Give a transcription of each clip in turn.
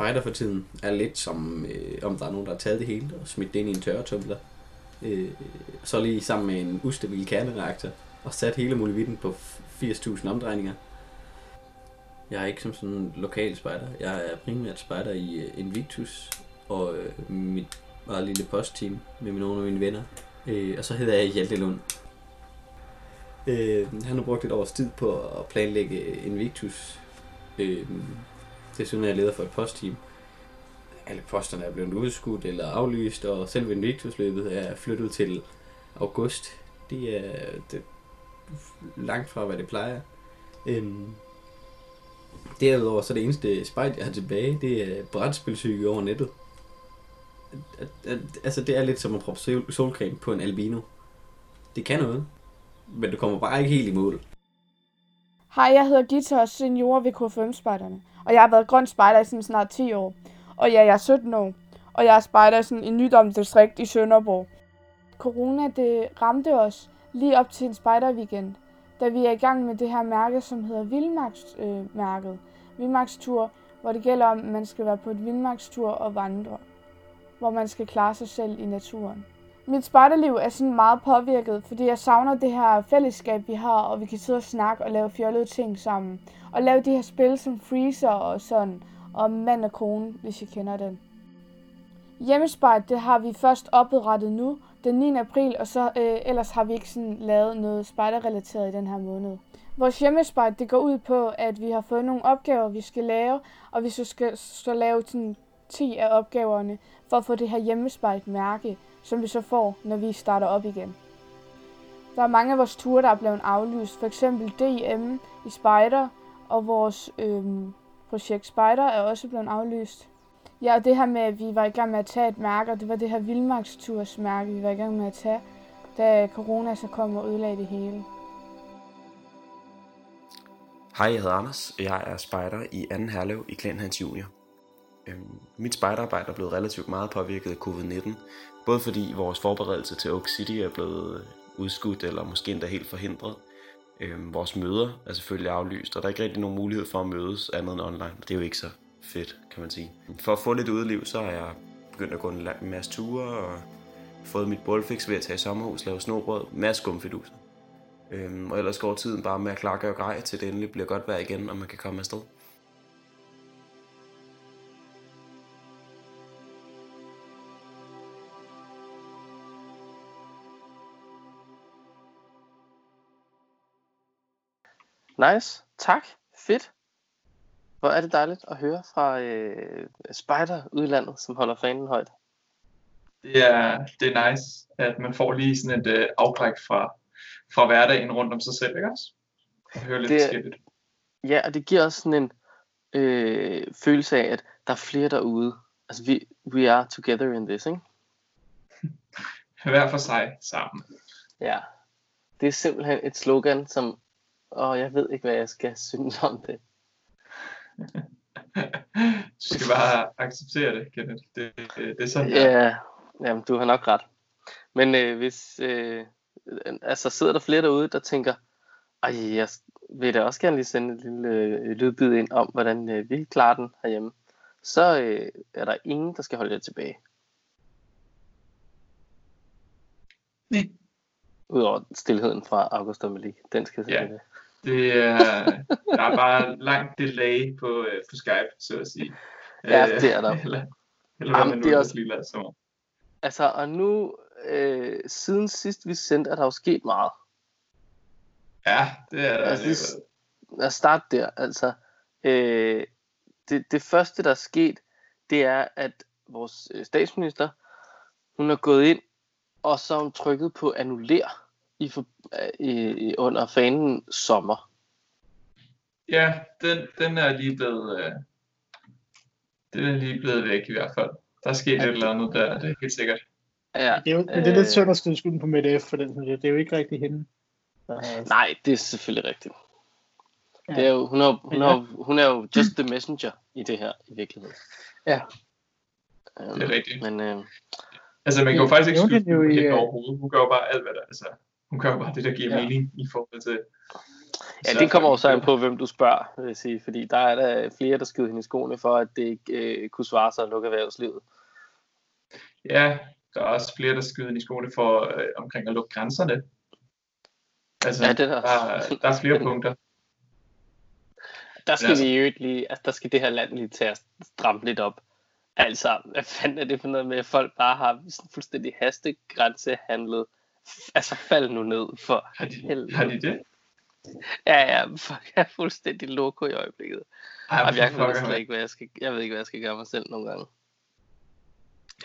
spejder for tiden er lidt som, øh, om der er nogen, der har taget det hele og smidt det ind i en tørretumbler. Øh, så lige sammen med en ustabil kernereaktor og sat hele muligheden på 80.000 omdrejninger. Jeg er ikke som sådan en lokal spejder. Jeg er primært spejder i øh, Invictus og øh, mit meget lille postteam med nogle af mine venner. Øh, og så hedder jeg Hjalte Lund. Øh, han har brugt et års tid på at planlægge Invictus. Øh, desuden er jeg leder for et postteam. Alle posterne er blevet udskudt eller aflyst, og selve Invictus-løbet er flyttet til august. Det er, det er langt fra, hvad det plejer. Øhm, derudover så er det eneste spejl, jeg har tilbage, det er brætspilsyge over nettet. Altså det er lidt som at proppe solcreme på en albino. Det kan noget, men du kommer bare ikke helt i mål. Hej, jeg hedder Gita og senior ved KFM-spejderne, og jeg har været grøn spejder i sådan snart 10 år. Og ja, jeg er 17 år, og jeg er spejder i sådan en nydom distrikt i Sønderborg. Corona, det ramte os lige op til en spejderweekend, da vi er i gang med det her mærke, som hedder Vildmarksmærket. Øh, Vildmarkstur, hvor det gælder om, at man skal være på et vildmarkstur og vandre, hvor man skal klare sig selv i naturen. Mit spejderliv er sådan meget påvirket, fordi jeg savner det her fællesskab, vi har, og vi kan sidde og snakke og lave fjollede ting sammen. Og lave de her spil som Freezer og sådan, og mand og kone, hvis I kender den. Hjemmespejt, det har vi først oprettet nu, den 9. april, og så øh, ellers har vi ikke sådan lavet noget spejderrelateret i den her måned. Vores hjemmespejt, det går ud på, at vi har fået nogle opgaver, vi skal lave, og vi så skal så lave sådan 10 af opgaverne for at få det her hjemmespejlet mærke, som vi så får, når vi starter op igen. Der er mange af vores ture, der er blevet aflyst, for eksempel DM i Spider, og vores øhm, projekt Spider er også blevet aflyst. Ja, og det her med, at vi var i gang med at tage et mærke, og det var det her Vildmarksturs mærke, vi var i gang med at tage, da corona så kom og ødelagde det hele. Hej, jeg hedder Anders. Jeg er spejder i anden herlev i Klan Hans Junior. Øhm, mit spejderarbejde er blevet relativt meget påvirket af covid-19, både fordi vores forberedelse til Oak City er blevet udskudt eller måske endda helt forhindret. Øhm, vores møder er selvfølgelig aflyst, og der er ikke rigtig nogen mulighed for at mødes andet end online. Det er jo ikke så fedt, kan man sige. For at få lidt udliv, så er jeg begyndt at gå en masse ture og fået mit boldfix ved at tage i sommerhus, lave snobrød, masse skumfiduser. Øhm, og ellers går tiden bare med at klakke og grej, til det endelig bliver godt vejr igen, og man kan komme afsted. Nice. Tak. Fedt. Hvor er det dejligt at høre fra øh, Spider udlandet, som holder fanen højt. Det er, det er nice, at man får lige sådan et øh, afbræk fra, fra hverdagen rundt om sig selv, ikke også? Og høre lidt det, forskelligt. Ja, og det giver også sådan en øh, følelse af, at der er flere derude. Altså, vi, we are together in this, ikke? Hver for sig sammen. Ja. Det er simpelthen et slogan, som... Og jeg ved ikke, hvad jeg skal synes om det. du skal bare acceptere det, Kenneth. Det, det, det er sådan, Ja, jamen, du har nok ret. Men øh, hvis... Øh, altså, sidder der flere derude, der tænker, ej, jeg vil da også gerne lige sende en lille øh, lydbid ind om, hvordan øh, vi klarer den herhjemme, så øh, er der ingen, der skal holde jer tilbage. Nej. Udover stillheden fra August og Malik. Den skal Ja. Det er, der er bare langt delay på, øh, på Skype, så at sige. Ja, Øh, det er der. Eller, eller hvad Jamen, man nu det er også- lige lader som om. Altså, og nu, øh, siden sidst vi sendte, er der jo sket meget. Ja, det er der Altså, det, lad os starte der. Altså, øh, det, det første, der er sket, det er, at vores øh, statsminister, hun er gået ind, og så hun trykket på annullér i, for, øh, i, under fanen sommer. Ja, den, den er lige blevet, øh, den er lige blevet væk i hvert fald. Der er sket Ja, et eller andet der, det er helt sikkert. Ja, Det er jo det er Øh. lidt synd at skyde skylden på Mette F. for den. Det er jo ikke rigtig hende. Der nej, det er selvfølgelig rigtigt. Ja. Det er jo, hun, er, jo- hun, Men er, jo- hun er jo just the messenger i det her, i virkeligheden. Ja. Øhm, Det er rigtigt. Men øh, Altså, man kan jo faktisk ikke skyde hende øh, overhovedet. Hun gør jo bare alt, hvad der, altså, hun gør jo bare det, der giver Ja. mening i forhold til, Ja, det kommer også an på, hvem du spørger, vil jeg sige. Fordi der er der flere, der skyder hende i skoene for, at det ikke øh, kunne svare sig at lukke erhvervslivet. Ja, der er også flere, der skyder hende i skoene for øh, omkring at lukke grænserne. Altså, Ja, det er der. der, der er flere punkter. Der skal altså- vi jo lige, altså der skal det her land lige til at stramme lidt op. Altså, hvad fanden er det for noget med, at folk bare har sådan fuldstændig hastegrænsehandlet? Altså, fald nu ned for Har de, helvede. har de det? Ja, ja, folk er fuldstændig loko i øjeblikket. Ej, Jamen, jeg, fucker, slet ikke, hvad jeg, skal, jeg ved ikke, hvad jeg skal gøre mig selv nogle gange.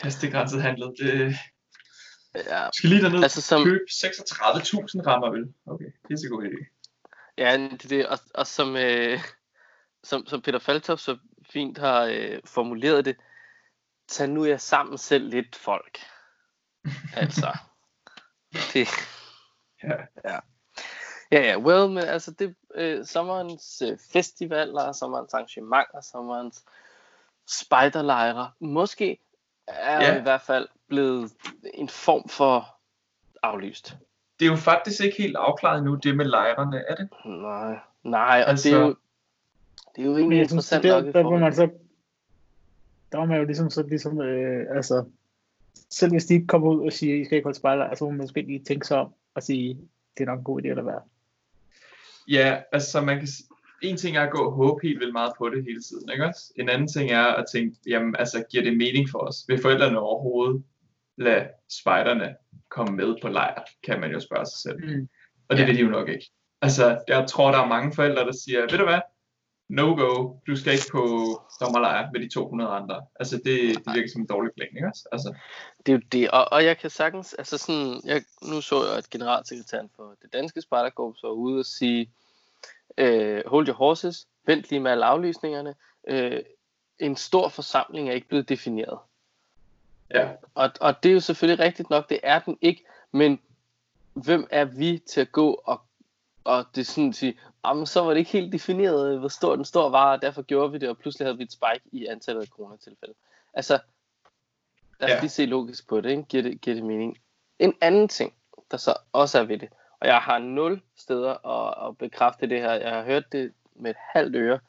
Hastegrænset handlet. Det Ja, skal lige derned. altså som, Køb 36.000 rammer vel. Okay, det er så god idé. ja, det det, og, og som, øh, som, som Peter Faltoff så fint har øh, formuleret det, tag nu jer sammen selv lidt, folk. Altså, det, Ja. ja. Ja, ja, well, men altså det, øh, sommerens øh, festivaler, sommerens arrangementer, sommerens spejderlejre, måske er Ja. i hvert fald blevet en form for aflyst. Det er jo faktisk ikke helt afklaret nu, det med lejrene, er det? Nej, nej, og Altså- det er jo, det er jo egentlig jeg synes, interessant der, nok der, hvor forhold man så, der var man jo ligesom så ligesom, øh, altså, selv hvis de ikke kommer ud og siger, I skal ikke holde spejler, altså må man måske lige tænke sig om og sige, det er nok en god idé at være. Ja, altså man kan... En ting er at gå og håbe helt vildt meget på det hele tiden, ikke også? En anden ting er at tænke, jamen altså, giver det mening for os? Vil forældrene overhovedet lade spejderne komme med på lejr, kan man jo spørge sig selv. Mm. Og det Ja. vil de jo nok ikke. Altså, jeg tror, der er mange forældre, der siger, ved du hvad, no go, du skal ikke på sommerlejr med de 200 andre. Altså, det, det virker som en dårlig plan, ikke også? Altså, det er jo det, og, og jeg kan sagtens, altså sådan, jeg, nu så jeg, at generalsekretæren for det danske spejderkorps var ude og sige, øh, hold your horses, vent lige med alle aflysningerne, øh, en stor forsamling er ikke blevet defineret. ja, Og, og det er jo selvfølgelig rigtigt nok, det er den ikke, men hvem er vi til at gå og, og det er sådan at sige, jamen, så var det ikke helt defineret, hvor stor den stor var, og derfor gjorde vi det, og pludselig havde vi et spike i antallet af coronatilfælde. Altså, lad os Ja. ja. lige se logisk på det, ikke? Giver, det, giver det mening? En anden ting, der så også er ved det, og jeg har nul steder at, at bekræfte det her, jeg har hørt det med et halvt øre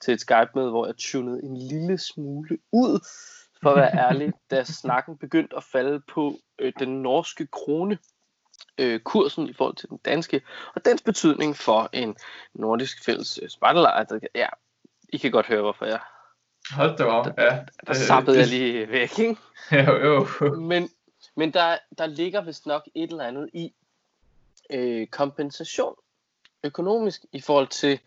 til et Skype-møde, hvor jeg tunede en lille smule ud, for at være ærlig, da snakken begyndte at falde på øh, den norske krone, øh, kursen i forhold til den danske, og dens betydning for en nordisk fælles øh, spejderlejr. Ja, I kan godt høre, hvorfor jeg... hold da op. Ja, Der Øh, sappede det- jeg lige væk, ikke? jo, jo. Men, men der, der ligger vist nok et eller andet i øh, kompensation økonomisk i forhold til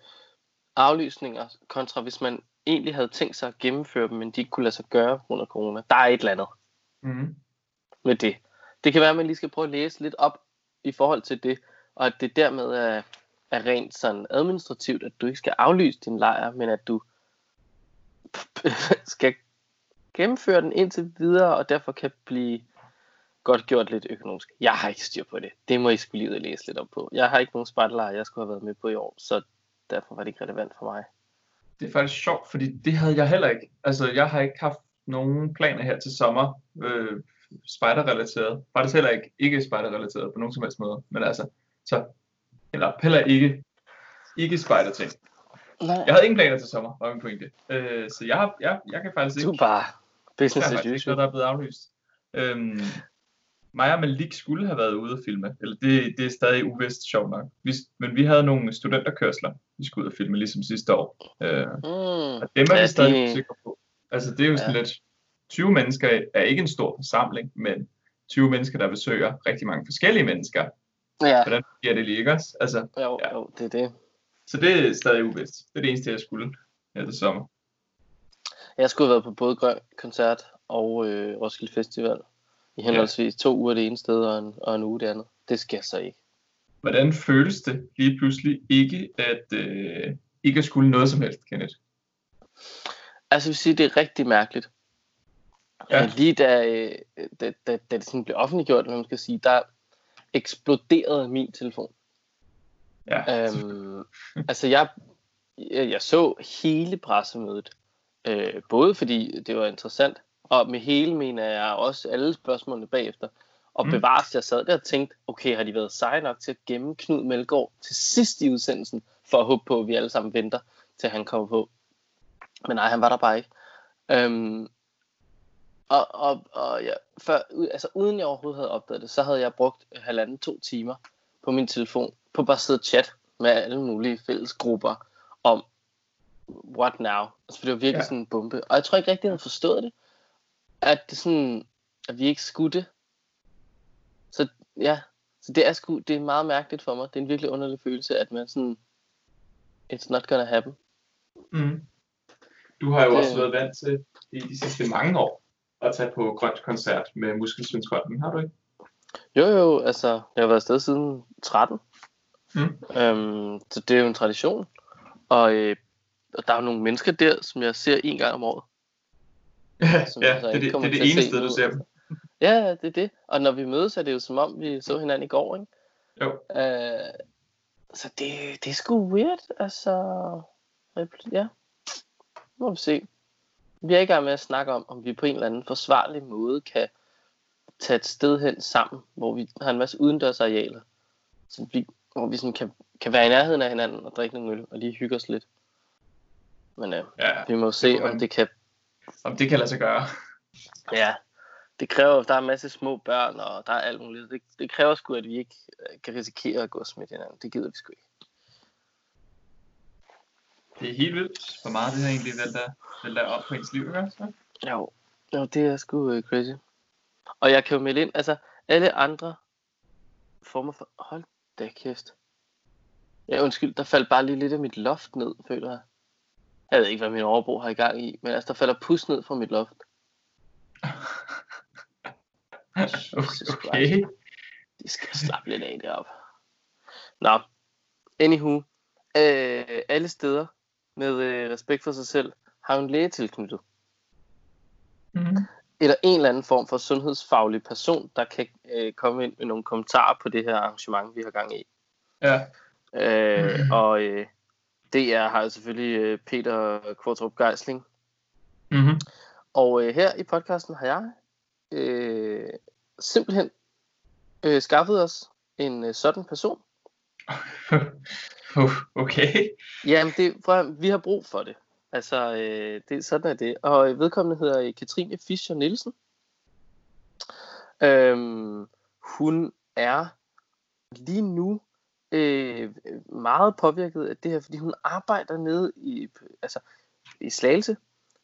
aflysninger, kontra hvis man egentlig havde tænkt sig at gennemføre dem, men de ikke kunne lade sig gøre under corona. Der er et eller andet Mm. med det. Det kan være, at man lige skal prøve at læse lidt op i forhold til det, og at det dermed er, er rent sådan administrativt, at du ikke skal aflyse din lejr, men at du skal gennemføre den indtil videre, og derfor kan blive godt gjort lidt økonomisk. Jeg har ikke styr på det. Det må I skulle lige læse lidt op på. Jeg har ikke nogen spartelejr, jeg skulle have været med på i år, så derfor var det ikke relevant for mig. Det er faktisk sjovt, fordi det havde jeg heller ikke. Altså, jeg har ikke haft nogen planer her til sommer, øh, spejderrelateret. Faktisk heller ikke ikke spejderrelateret på nogen som helst måde. Men altså, så, eller heller ikke, ikke spejderting. Nej, Jeg havde ingen planer til sommer, var min pointe. Øh, så jeg, har, jeg, jeg kan faktisk du ikke, er bare business as usual. der er blevet aflyst. Øhm, mig og Malik skulle have været ude at filme. Eller det, det er stadig uvist, sjovt nok. Vi, men vi havde nogle studenterkørsler, vi skulle ud og filme, ligesom sidste år. Øh, Mm. og dem er Ja, vi stadig de- usikre på. Altså det er jo sådan Ja. lidt, 20 mennesker er ikke en stor forsamling, men 20 mennesker, der besøger rigtig mange forskellige mennesker. Ja, Hvordan giver det lige, ikke også? Altså, jo, Ja. jo, det er det. så det er stadig uvist. Det er det eneste, jeg skulle her til sommer. Jeg skulle have været på både Grøn Koncert og øh, Roskilde Festival. I henholdsvis to uger det ene sted og en, og en uge det andet. Det sker så ikke. Hvordan føles det lige pludselig ikke at øh, ikke at skulle noget som helst, Kenneth? Altså jeg vil sige, det er rigtig mærkeligt. Ja. Ja. Lige da, øh, da, da, da det sådan blev offentliggjort, man skal sige, der eksploderede min telefon. Ja, Øhm, altså jeg, jeg, jeg så hele pressemødet, øh, både fordi det var interessant, og med hele mener jeg også alle spørgsmålene bagefter, Og Mm. bevares, jeg sad der og tænkte, okay, har de været seje nok til at gemme Knud Melgaard til sidst i udsendelsen, for at håbe på, at vi alle sammen venter, til han kommer på. Men nej, han var der bare ikke. Øhm, og, og, og ja, før, altså, uden jeg overhovedet havde opdaget det, så havde jeg brugt halvanden to timer på min telefon, på bare at sidde og chat med alle mulige fællesgrupper om, what now? Altså, for det var virkelig Ja. sådan en bombe. Og jeg tror ikke rigtig, jeg havde forstået det. At det sådan, at vi ikke skulle det. Så ja, så det er sgu, det er meget mærkeligt for mig. Det er en virkelig underlig følelse, at man sådan, it's not gonna happen. Mm. Du har jo Det- også været vant til i de sidste mange år at tage på grønt koncert med Muskelsvindsfonden, har du ikke? Jo jo, altså, jeg har været afsted siden 13. Mm. Øhm, så det er jo en tradition. Og, øh, og der er jo nogle mennesker der, som jeg ser en gang om året. Ja, Som ja altså det, er det, det er det til at ene se sted, du ser dem. Ja, ja, det er det. Og når vi mødes, er det jo som om, vi så hinanden i går, ikke? Jo. Øh, så det, det er sgu weird, altså... Ja, nu må vi se. Vi er i gang med at snakke om, om vi på en eller anden forsvarlig måde kan tage et sted hen sammen, hvor vi har en masse udendørsarealer, så vi, hvor vi sådan kan, kan være i nærheden af hinanden og drikke nogle øl og lige hygge os lidt. Men øh, Ja, vi må jo se, om det kan om det kan lade sig gøre. Ja, det kræver, der er en masse små børn, og der er alt muligt. Det, det kræver sgu, at vi ikke øh, kan risikere at gå og smitte hinanden. Det gider vi sgu ikke. Det er helt vildt, hvor meget det her egentlig vælter, vælter op på ens liv, ikke? Så? Jo, jo det er sgu uh, crazy. Og jeg kan jo melde ind, altså alle andre former for... Hold da kæft. Ja, undskyld, der faldt bare lige lidt af mit loft ned, føler jeg. Jeg ved ikke, hvad min overbo har i gang i, men altså, der falder pus ned fra mit loft. Jesus okay. De skal slappe lidt af deroppe. Nå, anywho. Øh, alle steder med øh, respekt for sig selv har jo en læge tilknyttet. Mm. Eller en eller anden form for sundhedsfaglig person, der kan øh, komme ind med nogle kommentarer på det her arrangement, vi har gang i. Ja. Øh, og øh, DR har jo selvfølgelig øh, Peter Kvartrup Geisling. Mm-hmm. Og øh, her i podcasten har jeg øh, simpelthen øh, skaffet os en øh, sådan person. okay. Jamen, det, prøv, høre, vi har brug for det. Altså, øh, det, sådan er det. Og vedkommende hedder øh, Katrine Fischer Nielsen. Øhm, hun er lige nu øh, meget påvirket af det her, fordi hun arbejder nede i, altså, i Slagelse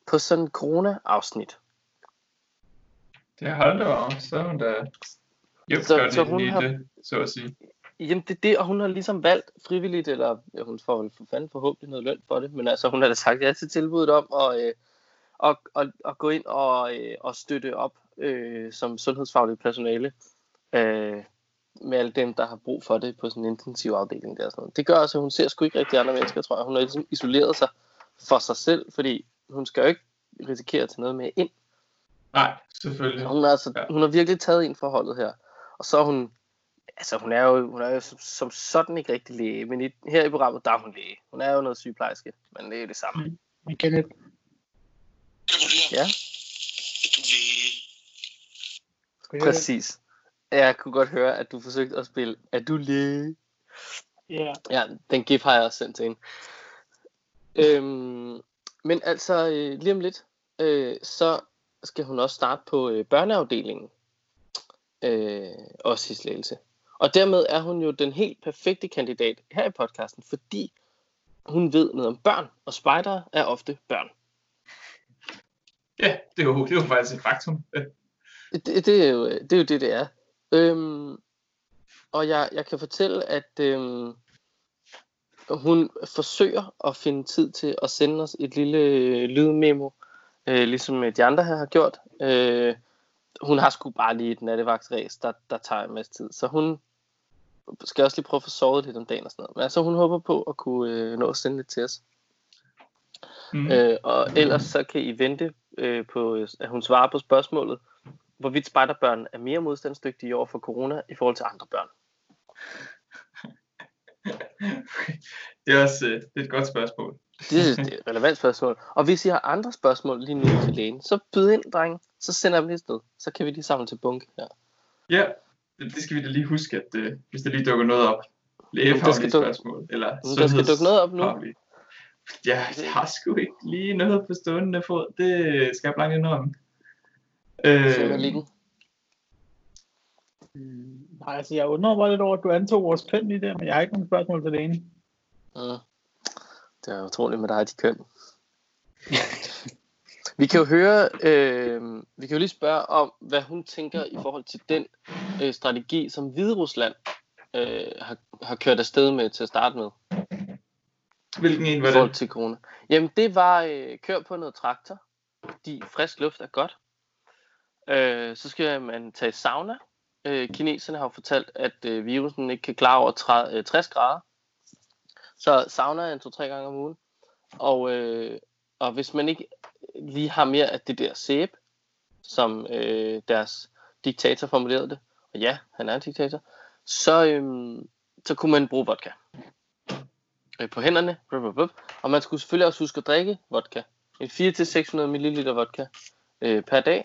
på sådan en corona-afsnit. Det har holdt over, så hun da Så- så, hun har- det, så at sige. Jamen det er det, og hun har ligesom valgt frivilligt, eller ja, hun får vel for fanden forhåbentlig noget løn for det, men altså hun har da sagt ja til tilbuddet om at, øh, at, at, at gå ind og, øh, og støtte op øh, som sundhedsfaglig personale øh, med alle dem, der har brug for det på sådan en intensiv afdeling der. Sådan noget. Det gør også, at hun ser sgu ikke rigtig andre mennesker, tror jeg. Hun har ligesom isoleret sig for sig selv, fordi hun skal jo ikke risikere at tage noget med ind. Nej, selvfølgelig. Hun har, altså, ja. hun har virkelig taget ind forholdet her. Og så er hun, altså hun er jo, hun er jo som, som sådan ikke rigtig læge, men i, her i programmet, der er hun læge. Hun er jo noget sygeplejerske, men det er jo det samme. Men Kenneth, Kan du lide? Ja, Er du læge? præcis. Jeg kunne godt høre, at du forsøgte at spille, er du læge? Ja, Ja, den gif har jeg også sendt til hende. Øhm, men altså, øh, lige om lidt, øh, så skal hun også starte på øh, børneafdelingen. Øh, også i Slagelse. Og dermed er hun jo den helt perfekte kandidat her i podcasten, fordi hun ved noget om børn, og spejdere er ofte børn. Ja, det er jo, det er jo faktisk et faktum. Det, det, er, jo, det er jo det, det er. Øhm, og jeg, jeg kan fortælle, at øhm, hun forsøger at finde tid til at sende os et lille øh, lydmemo, øh, ligesom de andre her har gjort. Øh, hun har sgu bare lige et nattevagtsræs, der, der tager en masse tid. Så hun skal også lige prøve at få sovet lidt om dagen og sådan noget. Men altså, hun håber på at kunne øh, nå at sende lidt til os. Mm. Øh, og ellers så kan I vente øh, på, at hun svarer på spørgsmålet, hvorvidt spejderbørn er mere modstandsdygtige over for corona i forhold til andre børn. Det er også øh, det er et godt spørgsmål. Det, det er et relevant spørgsmål. Og hvis I har andre spørgsmål lige nu til lægen, så byd ind, drenge. Så sender vi lige sted. Så kan vi lige samle til bunke her. Ja, det, det skal vi da lige huske, at øh, hvis der lige dukker noget op. Lægefaglige spørgsmål, eller der skal dukke noget op nu. Ja, jeg har sgu ikke lige noget på stående fod. Det skal jeg blankt indrømme. Øh. Mm, Nej, altså jeg undrer mig lidt over, at du antog vores køn lige der, men jeg har ikke nogen spørgsmål til det ene. Mm. Det er utroligt med dig, de køn. vi kan jo høre, øh, vi kan jo lige spørge om, hvad hun tænker i forhold til den øh, strategi, som Hvide Rusland øh, har, har kørt afsted med til at starte med, hvilken en i var forhold det? til corona. Jamen, det var øh, kør på noget traktor, fordi frisk luft er godt. Øh, så skal man tage sauna. Øh, kineserne har fortalt, at øh, virusen ikke kan klare over 30, øh, 60 grader. Så sauna er en to-tre gange om ugen. Og, øh, og hvis man ikke lige har mere af det der sæbe, som øh, deres diktator formulerede det, og ja, han er en diktator, så, øh, så kunne man bruge vodka øh, på hænderne. Bup, bup, bup. Og man skulle selvfølgelig også huske at drikke vodka. En 400-600 ml vodka øh, per dag.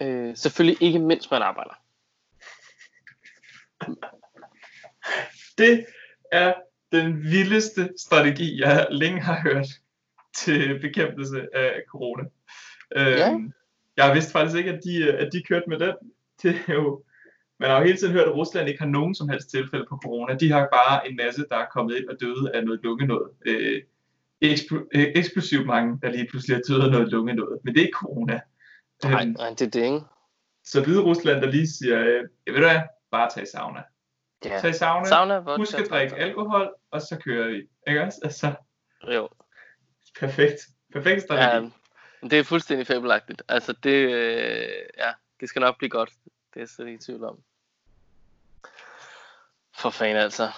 Øh, selvfølgelig ikke, mens man arbejder. Det er den vildeste strategi, jeg længe har hørt til bekæmpelse af corona. Øhm, Ja. Jeg vidste faktisk ikke, at de, øh, at de kørte med den. Det er jo, man har jo hele tiden hørt, at Rusland ikke har nogen som helst tilfælde på corona. De har bare en masse, der er kommet ind og døde af noget lungenåd. Øh, ekspl- øh, eksplosivt mange, der lige pludselig er døde af noget lungenåd. Men det er ikke corona. Nej, Øhm, nej, det er det, ikke? så Hvide Rusland, der lige siger, øh, ved du hvad, bare tag sauna. Ja. Tag sauna, Sauna, vodka, husk at drikke alkohol, og så kører vi. Ikke også? Altså, Jo. perfekt. Perfekt strategi. Ja, det er fuldstændig fabelagtigt. Altså, det, øh, ja, det skal nok blive godt. Det er jeg slet ikke i tvivl om. For fanden altså.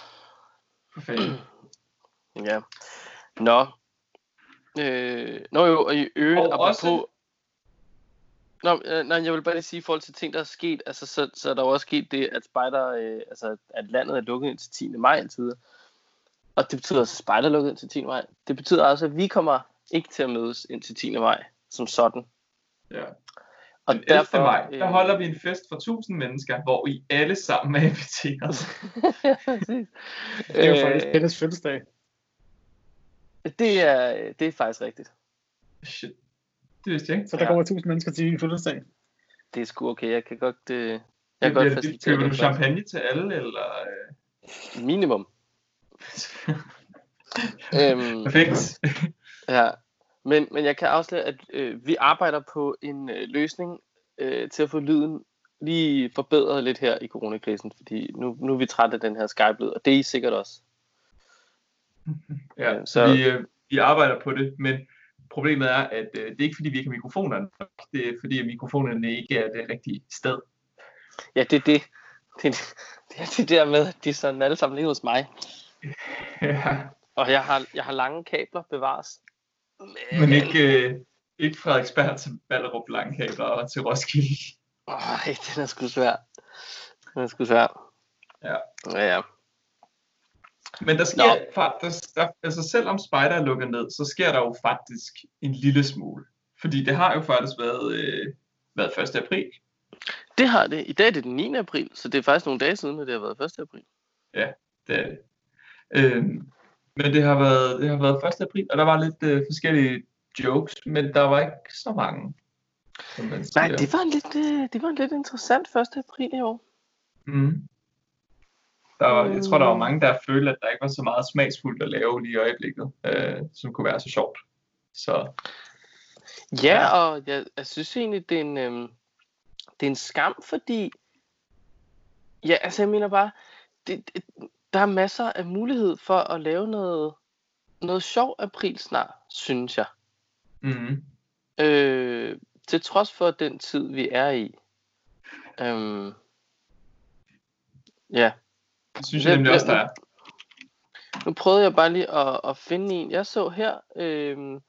For fanden. Ja. Nå. Øh, nå jo, og i øvrigt, Og apropos... også- Nå, øh, nej, jeg vil bare lige sige, i forhold til ting, der er sket, altså, så, så er der jo også sket det, at spejder, øh, altså, at landet er lukket indtil 10. maj videre. Og det betyder også, at spejder er lukket indtil 10. maj. Det betyder også, at vi kommer ikke til at mødes indtil 10. maj, som sådan. Ja. Og Den 11. derfor, maj, der øh, holder vi en fest for 1000 mennesker, hvor I alle sammen er inviteret. Præcis. Det er jo faktisk Øh, Petters fødselsdag. det, er, det er faktisk rigtigt. Shit. Det vidste jeg ikke. Så der Ja. kommer 1000 mennesker til din fødselsdag. Det er sgu okay. Jeg kan godt, øh, jeg kan godt facilitere køber den du champagne til alle, eller? øh? Minimum. Øhm, Perfekt. ja. men, men jeg kan afsløre, at øh, vi arbejder på en øh, løsning øh, til at få lyden lige forbedret lidt her i coronakrisen, fordi nu, nu er vi trætte af den her Skype-lyd, og det er I sikkert også. Ja, så så- vi, øh, vi arbejder på det, men problemet er, at øh, det er ikke fordi, vi ikke har mikrofonerne. Det er fordi, at mikrofonerne ikke er det rigtige sted. Ja, det er det. Det er det, er det der med, at de er sådan alle sammen lige hos mig. ja, Og jeg har, jeg har lange kabler bevares. men ikke, øh, ikke Frederiksberg til Ballerup Langkabler og til Roskilde. Ej, den er sgu svær. Den er sgu svær. Ja. Ja, ja. Men der sker faktisk, der, altså selvom Spider er lukket ned, så sker der jo faktisk en lille smule. Fordi det har jo faktisk været, øh, været 1. april. Det har det. I dag er det den 9. april, så det er faktisk nogle dage siden, at det har været 1. april. Det er det. Øhm, men det har, været, det har været 1. april, og der var lidt øh, forskellige jokes, men der var ikke så mange. Nej, det var en lidt, øh, det var en lidt interessant 1. april i år. Mm. Der var, jeg tror, der var mange, der følte, at der ikke var så meget smagsfuldt at lave lige i øjeblikket, øh, som kunne være så sjovt. Så Ja, Ja. og jeg, jeg synes egentlig, det er en, øhm, det er en skam, fordi... Ja, altså jeg mener bare, det, det, der er masser af mulighed for at lave noget, noget sjov april snart, synes jeg. mm. Øh, til trods for den tid, vi er i. Øhm, ja, det synes Det- jeg nemlig også, der er. nu prøvede jeg bare lige at, at finde en. Jeg så her, øh,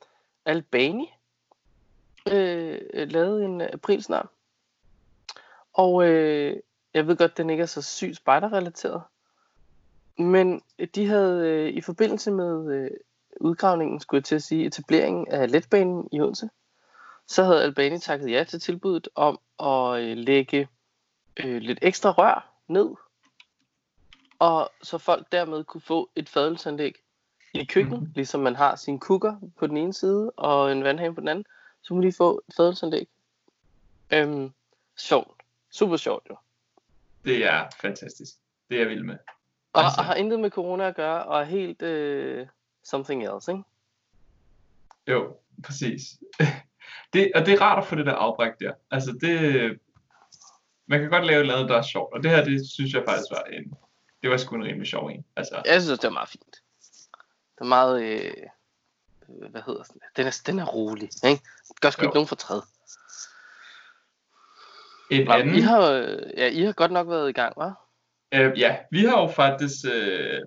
Albani øh, lavede en april snart. Og øh, jeg ved godt, den ikke er så sygt spejderrelateret. Men de havde øh, i forbindelse med øh, udgravningen, skulle jeg til at sige, etableringen af letbanen i Odense, så havde Albani takket ja til tilbuddet om at øh, lægge øh, lidt ekstra rør ned, og så folk dermed kunne få et fadelsanlæg i køkkenet, mm. ligesom man har sin kukker på den ene side og en vandhane på den anden, så kunne de få et fadelsanlæg. Øhm, sjovt. Super sjovt jo. Det er fantastisk. Det er jeg vild med. Og, Altså- har intet med corona at gøre, og er helt øh, something else, ikke? Jo, præcis. Det, og det er rart at få det der afbræk der. Altså det, man kan godt lave et eller andet, der er sjovt. Og det her, det synes jeg faktisk var en, det var sgu en rimelig sjov en. Altså, Jeg synes, det er meget fint. Det er meget, øh, hvad hedder det? Den er, den er rolig, ikke? Gør sgu Jo. ikke nogen fortræd. en Nå, anden, I har, øh, ja, I har godt nok været i gang, hva'? øh, ja, vi har jo faktisk, øh,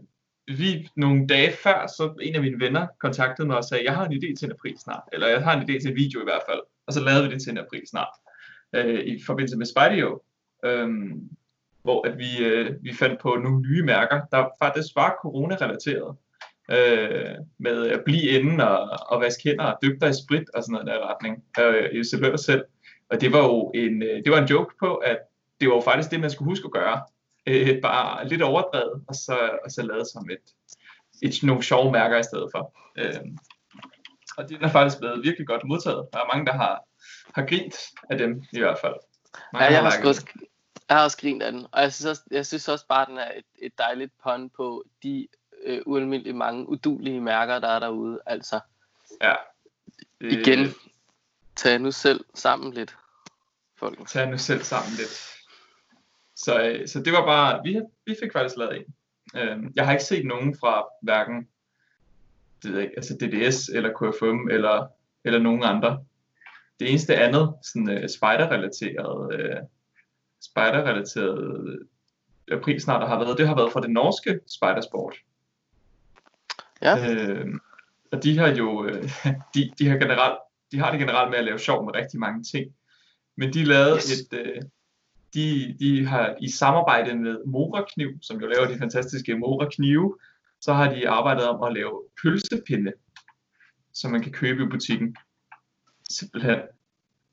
vi nogle dage før, så en af mine venner kontaktede mig og sagde, jeg har en idé til en april snart, eller jeg har en idé til en video i hvert fald, og så lavede vi det til en april snart, øh, i forbindelse med Spideo, øh, hvor at vi, øh, vi fandt på nogle nye mærker, der faktisk var corona-relateret, øh, med at blive inde og, og vaske hænder og dyppe dig i sprit og sådan noget der retning, øh, i selv selv. Og det var jo en, øh, det var en joke på, at det var jo faktisk det, man skulle huske at gøre. Øh, bare lidt overdrevet, og så, og så lavet som et, et, nogle sjove mærker i stedet for. Øh, og det er faktisk blevet virkelig godt modtaget. Der er mange, der har, har grint af dem i hvert fald. Mange Ja, jeg har, sgu også, jeg har også grint af den. Og jeg synes også, jeg synes også bare, at den er et, et dejligt pun på de øh, ualmindeligt mange udulige mærker, der er derude. Altså, Ja. Øh, igen, tag nu selv sammen lidt, folkens. tage nu selv sammen lidt. Så, øh, så det var bare, vi, vi fik faktisk lavet en. Øh, jeg har ikke set nogen fra hverken det ikke, altså DDS eller KFM eller, eller nogen andre. Det eneste andet, sådan uh, spider-relateret, uh, spider-relateret april snart, der har været, det har været fra det norske Spidersport. Ja. Øh, og de har jo, øh, de, de, har generelt, de har det generelt med at lave sjov med rigtig mange ting. Men de lavede Yes. et, øh, de, de har i samarbejde med Mora Kniv, som jo laver de fantastiske Mora Knive, så har de arbejdet om at lave pølsepinde, som man kan købe i butikken. Simpelthen.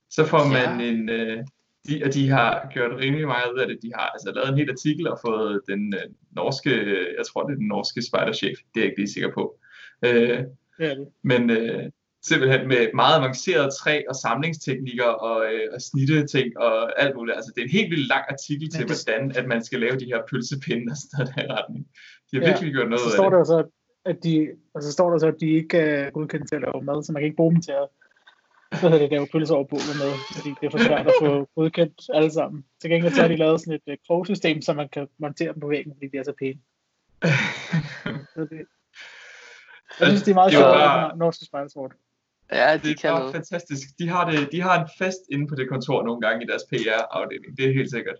Så får man Ja. en, øh, de, og de har gjort rimelig meget ud af det. De har altså lavet en hel artikel og fået den øh, norske, jeg tror det er den norske spejderchef, det er jeg ikke lige sikker på. Øh, Det det. men øh, simpelthen med meget avanceret træ og samlingsteknikker og, øh, og snitte ting og alt muligt. Altså det er en helt vildt lang artikel til, det- hvordan at man skal lave de her pølsepinde og sådan noget der retning. De har Ja, virkelig gjort noget Så ud står af der det. jo så, at de, og så står der så, at de ikke er godkendt til at lave mad, så man kan ikke bruge dem til at hvad hedder det, lave pølser over bålet med, fordi det er for svært at få godkendt alle sammen. Til gengæld så har de lavet sådan et uh, krogsystem, så man kan montere dem på væggen, fordi de er så pæne. Så det, jeg synes, det er meget Det er jo sjovt, bare- at norske spejlsport. Ja, de Det kan er bare noget. fantastisk. De har, det, de har en fest inde på det kontor nogle gange i deres PR-afdeling. Det er helt sikkert.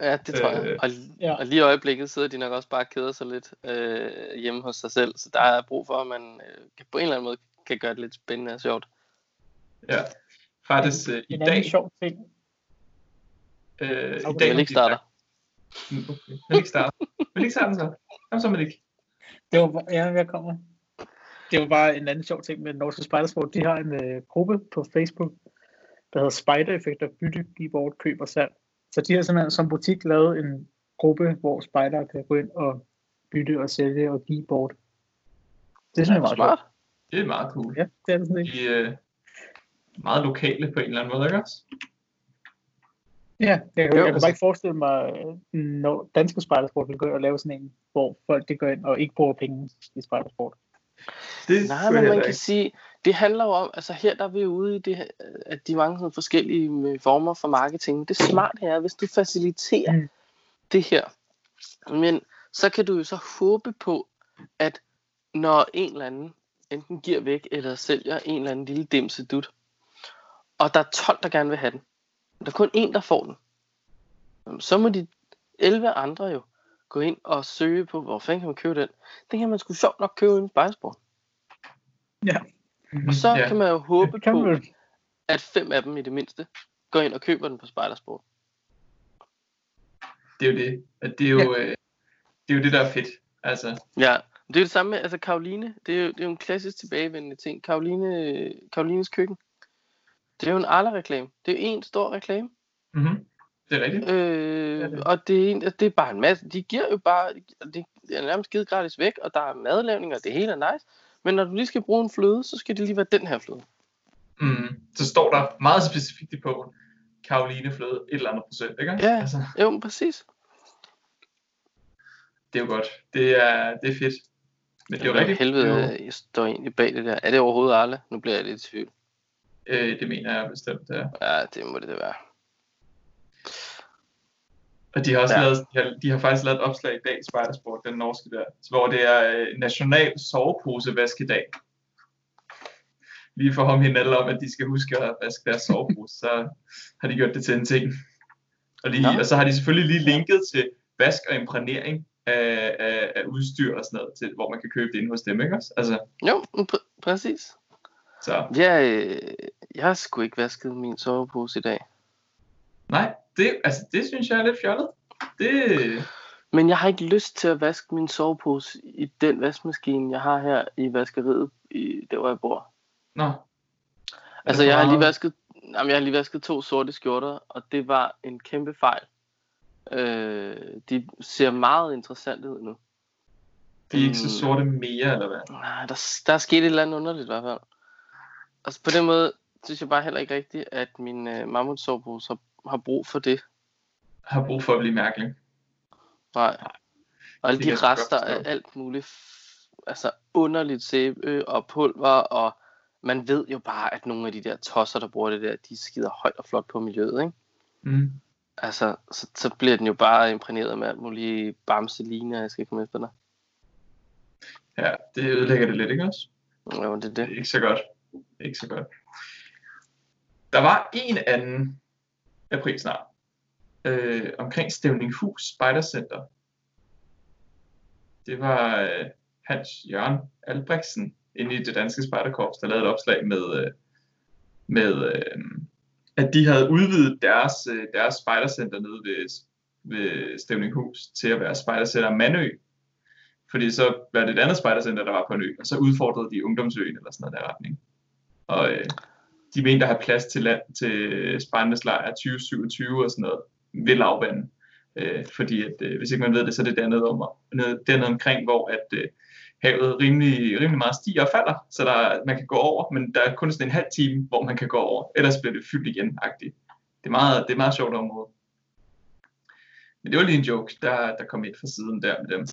Ja, det tror jeg. Øh, Og, ja. og lige i øjeblikket sidder de nok også bare og keder sig lidt øh, hjemme hos sig selv. Så der er brug for, at man øh, på en eller anden måde kan gøre det lidt spændende og sjovt. Ja. Faktisk øh, i En dag... sjov ting. Øh, i dag Men har ikke starter. sagt- Mm, Okay. Vil ikke starte? Vil ikke starte så? Jamen så vil ikke. Det var, bare- ja, jeg kommer. Det var bare en anden sjov ting med Norske Spejdersport. De har en øh, gruppe på Facebook, der hedder Spider Effekter Bytte, Keyboard, Køb og Salg. Så de har simpelthen som butik lavet en gruppe, hvor spejdere kan gå ind og bytte og sælge og give bort. Det synes jeg er meget Smart. sjovt. Det er meget cool. Ja, det er det sådan lidt. De øh, meget lokale på en eller anden måde, ikke også? Ja, jeg, kan, Jo, jeg kan bare ikke forestille mig, når danske spejdersport vil gå ind og lave sådan en, hvor folk det går ind og ikke bruger penge i spejdersport. Det Nej, jeg men man kan sige, det handler jo om, altså her der er vi ude i det, at de mange sådan forskellige øh, former for marketing. Det smarte er, hvis du faciliterer Mm. mm. det her, men så kan du jo så håbe på, at når en eller anden enten giver væk eller sælger en eller anden lille dimse dut, og der er 12, der gerne vil have den, der er kun en, der får den, så må de 11 andre jo gå ind og søge på, hvor fanden kan man købe den. Den kan man sgu sjovt nok købe en spejlsport. Og så Ja. ja. kan man jo håbe kan på, man at fem af dem i det mindste går ind og køber den på Spejdersport. Det er jo det. At det, er jo, øh, det er jo det, der er fedt. Altså, Ja, det er jo det samme med, altså Karoline, det er jo, det er jo en klassisk tilbagevendende ting. Karoline, Karolines køkken, det er jo en Arla-reklame. Det er en stor reklame. mm-hmm. Det er rigtigt. Øh, Ja, det- og det er, det er bare en masse. De giver jo bare, det er nærmest givet gratis væk, og der er madlavning, og det hele er nice. Men når du lige skal bruge en fløde, så skal det lige være den her fløde. Mm. Så står der meget specifikt i på Karoline fløde et eller andet procent, ikke? Ja. Altså, Jo, præcis. det er jo godt. Det er, det er fedt. Men det er jo rigtigt. Helvede, Det, jo, jeg står egentlig bag det der. Er det overhovedet Arle? Nu bliver jeg lidt i tvivl. Øh, det mener jeg bestemt, det er. Ja, det må det være. Og de har også Ja. ja. lavet, de har, de har faktisk lavet et opslag i dag i Spidersport, den norske der, hvor det er øh, national sovepose-vaskedag. Lige for ham alle om, at de skal huske at vaske deres sovepose, så har de gjort det til en ting. Og, lige, og så har de selvfølgelig lige linket til vask og imprægnering af, af, af udstyr og sådan noget, til, hvor man kan købe det inde hos dem, ikke også? Altså, Jo, pr- præcis. Så Ja, øh, jeg har sgu ikke vasket min sovepose i dag. nej, det, altså, det synes jeg er lidt fjollet. Det, Men jeg har ikke lyst til at vaske min sovepose i den vaskemaskine, jeg har her i vaskeriet, i, der hvor jeg bor. nå, Altså, jeg har lige vasket, jamen, jeg har lige vasket to sorte skjorter, og det var en kæmpe fejl. Øh, de ser meget interessante ud nu. de er ikke så Mm. sorte mere, eller hvad? Nej, der, der er sket et eller andet underligt i hvert fald. Altså på den måde synes jeg bare heller ikke rigtigt, at min øh, mammutsovepose har, har brug for det. Har brug for at blive mærkelig. Nej. Og alle de rester af alt muligt, altså underligt sæbe og pulver, og man ved jo bare, at nogle af de der tosser, der bruger det der, de skider højt og flot på miljøet, ikke? Mm. Altså, så, så bliver den jo bare imprægneret med alt muligt bamseline, og jeg skal komme efter dig. Ja, det ødelægger det lidt, ikke også? Jo, det er Det det. er ikke så godt. Ikke så godt. Der var en anden april snart. Øh, omkring Stævninghus Spejdercenter. Det var øh, Hans Jørgen Albrechtsen inde i det danske spejderkorps, der lavede et opslag med, øh, med øh, at de havde udvidet deres, øh, deres spejdercenter nede ved, ved Stævninghus til at være spejdercenter Mandø. Fordi så var det et andet spejdercenter, der var på en ø, og så udfordrede de ungdomsøen eller sådan noget der retning. Og øh, de mente at have plads til land til spejdernes lejr 2027 og sådan noget ved lavvandet. Øh, fordi at, øh, hvis ikke man ved det, så er det dernede, om, nede, dernede omkring, hvor at øh, havet rimelig, rimelig meget stiger og falder, så der, man kan gå over, men der er kun sådan en halv time, hvor man kan gå over, ellers bliver det fyldt igen -agtigt. Det er meget, det er et meget sjovt område. Men det var lige en joke, der, der kom ind fra siden der med dem.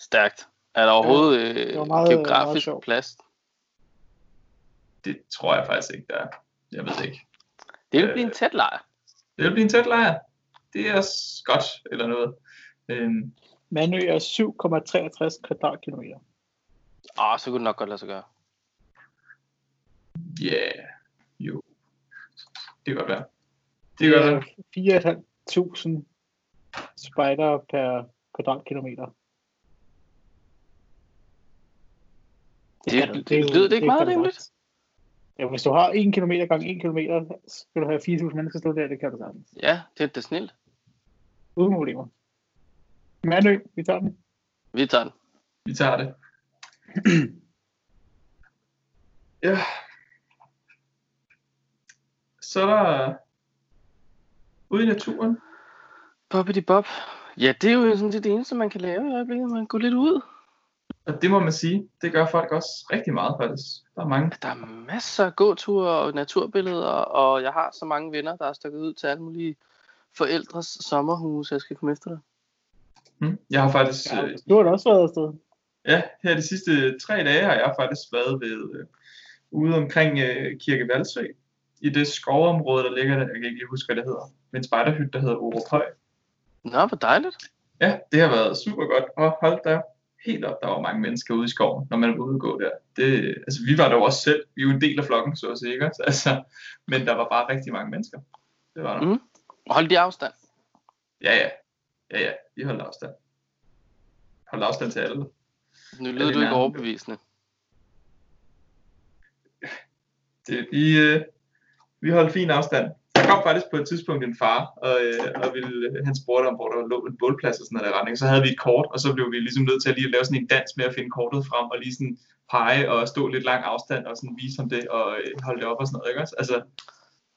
Stærkt. Er der overhovedet øh, det var meget- geografisk meget sjovt. plads? Det tror jeg faktisk ikke, der er. Jeg ved det ikke. Det vil blive en tæt lejr. Det vil blive en tæt lejr. Det er også godt, eller noget. Øhm, Mandø er 7,63 kvadratkilometer. Åh, så kunne det nok godt lade sig gøre. Ja, yeah. jo. Det kan godt være. Det kan godt være. 4.500 spejder per kvadratkilometer. Det, det, er jo- lyder det ikke meget rimeligt? Ja, hvis du har 1 km gange 1 km, så skal du have 4.000 mennesker stå der, det kan du sagtens. Ja, det er da snilt. Uden problemer. Mandø, vi tager den. Vi tager den. Vi tager det. ja. Så er der ude i naturen. Bobbidi bob. Ja, det er jo sådan set det eneste, man kan lave i øjeblikket. Man går lidt ud. Og det må man sige, det gør folk også rigtig meget faktisk. Der er mange. Der er masser af gåture og naturbilleder, og jeg har så mange venner, der er stukket ud til alle mulige forældres sommerhuse. Jeg skal komme efter dig. Hmm. Jeg har faktisk, Ja, øh, du har da også været afsted. ja, her de sidste tre dage har jeg faktisk været ved, øh, ude omkring øh, Kirke Valsø, i det skovområde, der ligger der, jeg kan ikke lige huske, hvad det hedder, med en spejderhytte, der hedder Orup Høj. Nå, hvor dejligt. Ja, det har været super godt, og hold da helt op, der var mange mennesker ude i skoven, når man var ude at gå der. Det, altså, vi var der også selv, vi er jo en del af flokken, så at sige, ikke? Altså, men der var bare rigtig mange mennesker. Det var der. Mm. Hold de afstand. Ja, ja. Ja, ja, vi holdt afstand. Holdt afstand til alle. Nu lyder du ikke overbevisende. Det, vi, øh, vi holdt fin afstand. Der kom faktisk på et tidspunkt en far, og, øh, og ville, han spurgte om, hvor der lå en bålplads og sådan noget der retning. Så havde vi et kort, og så blev vi ligesom nødt til at lige lave sådan en dans med at finde kortet frem, og lige sådan pege og stå lidt lang afstand, og sådan vise ham det, og øh, holde det op og sådan noget, ikke også? Altså,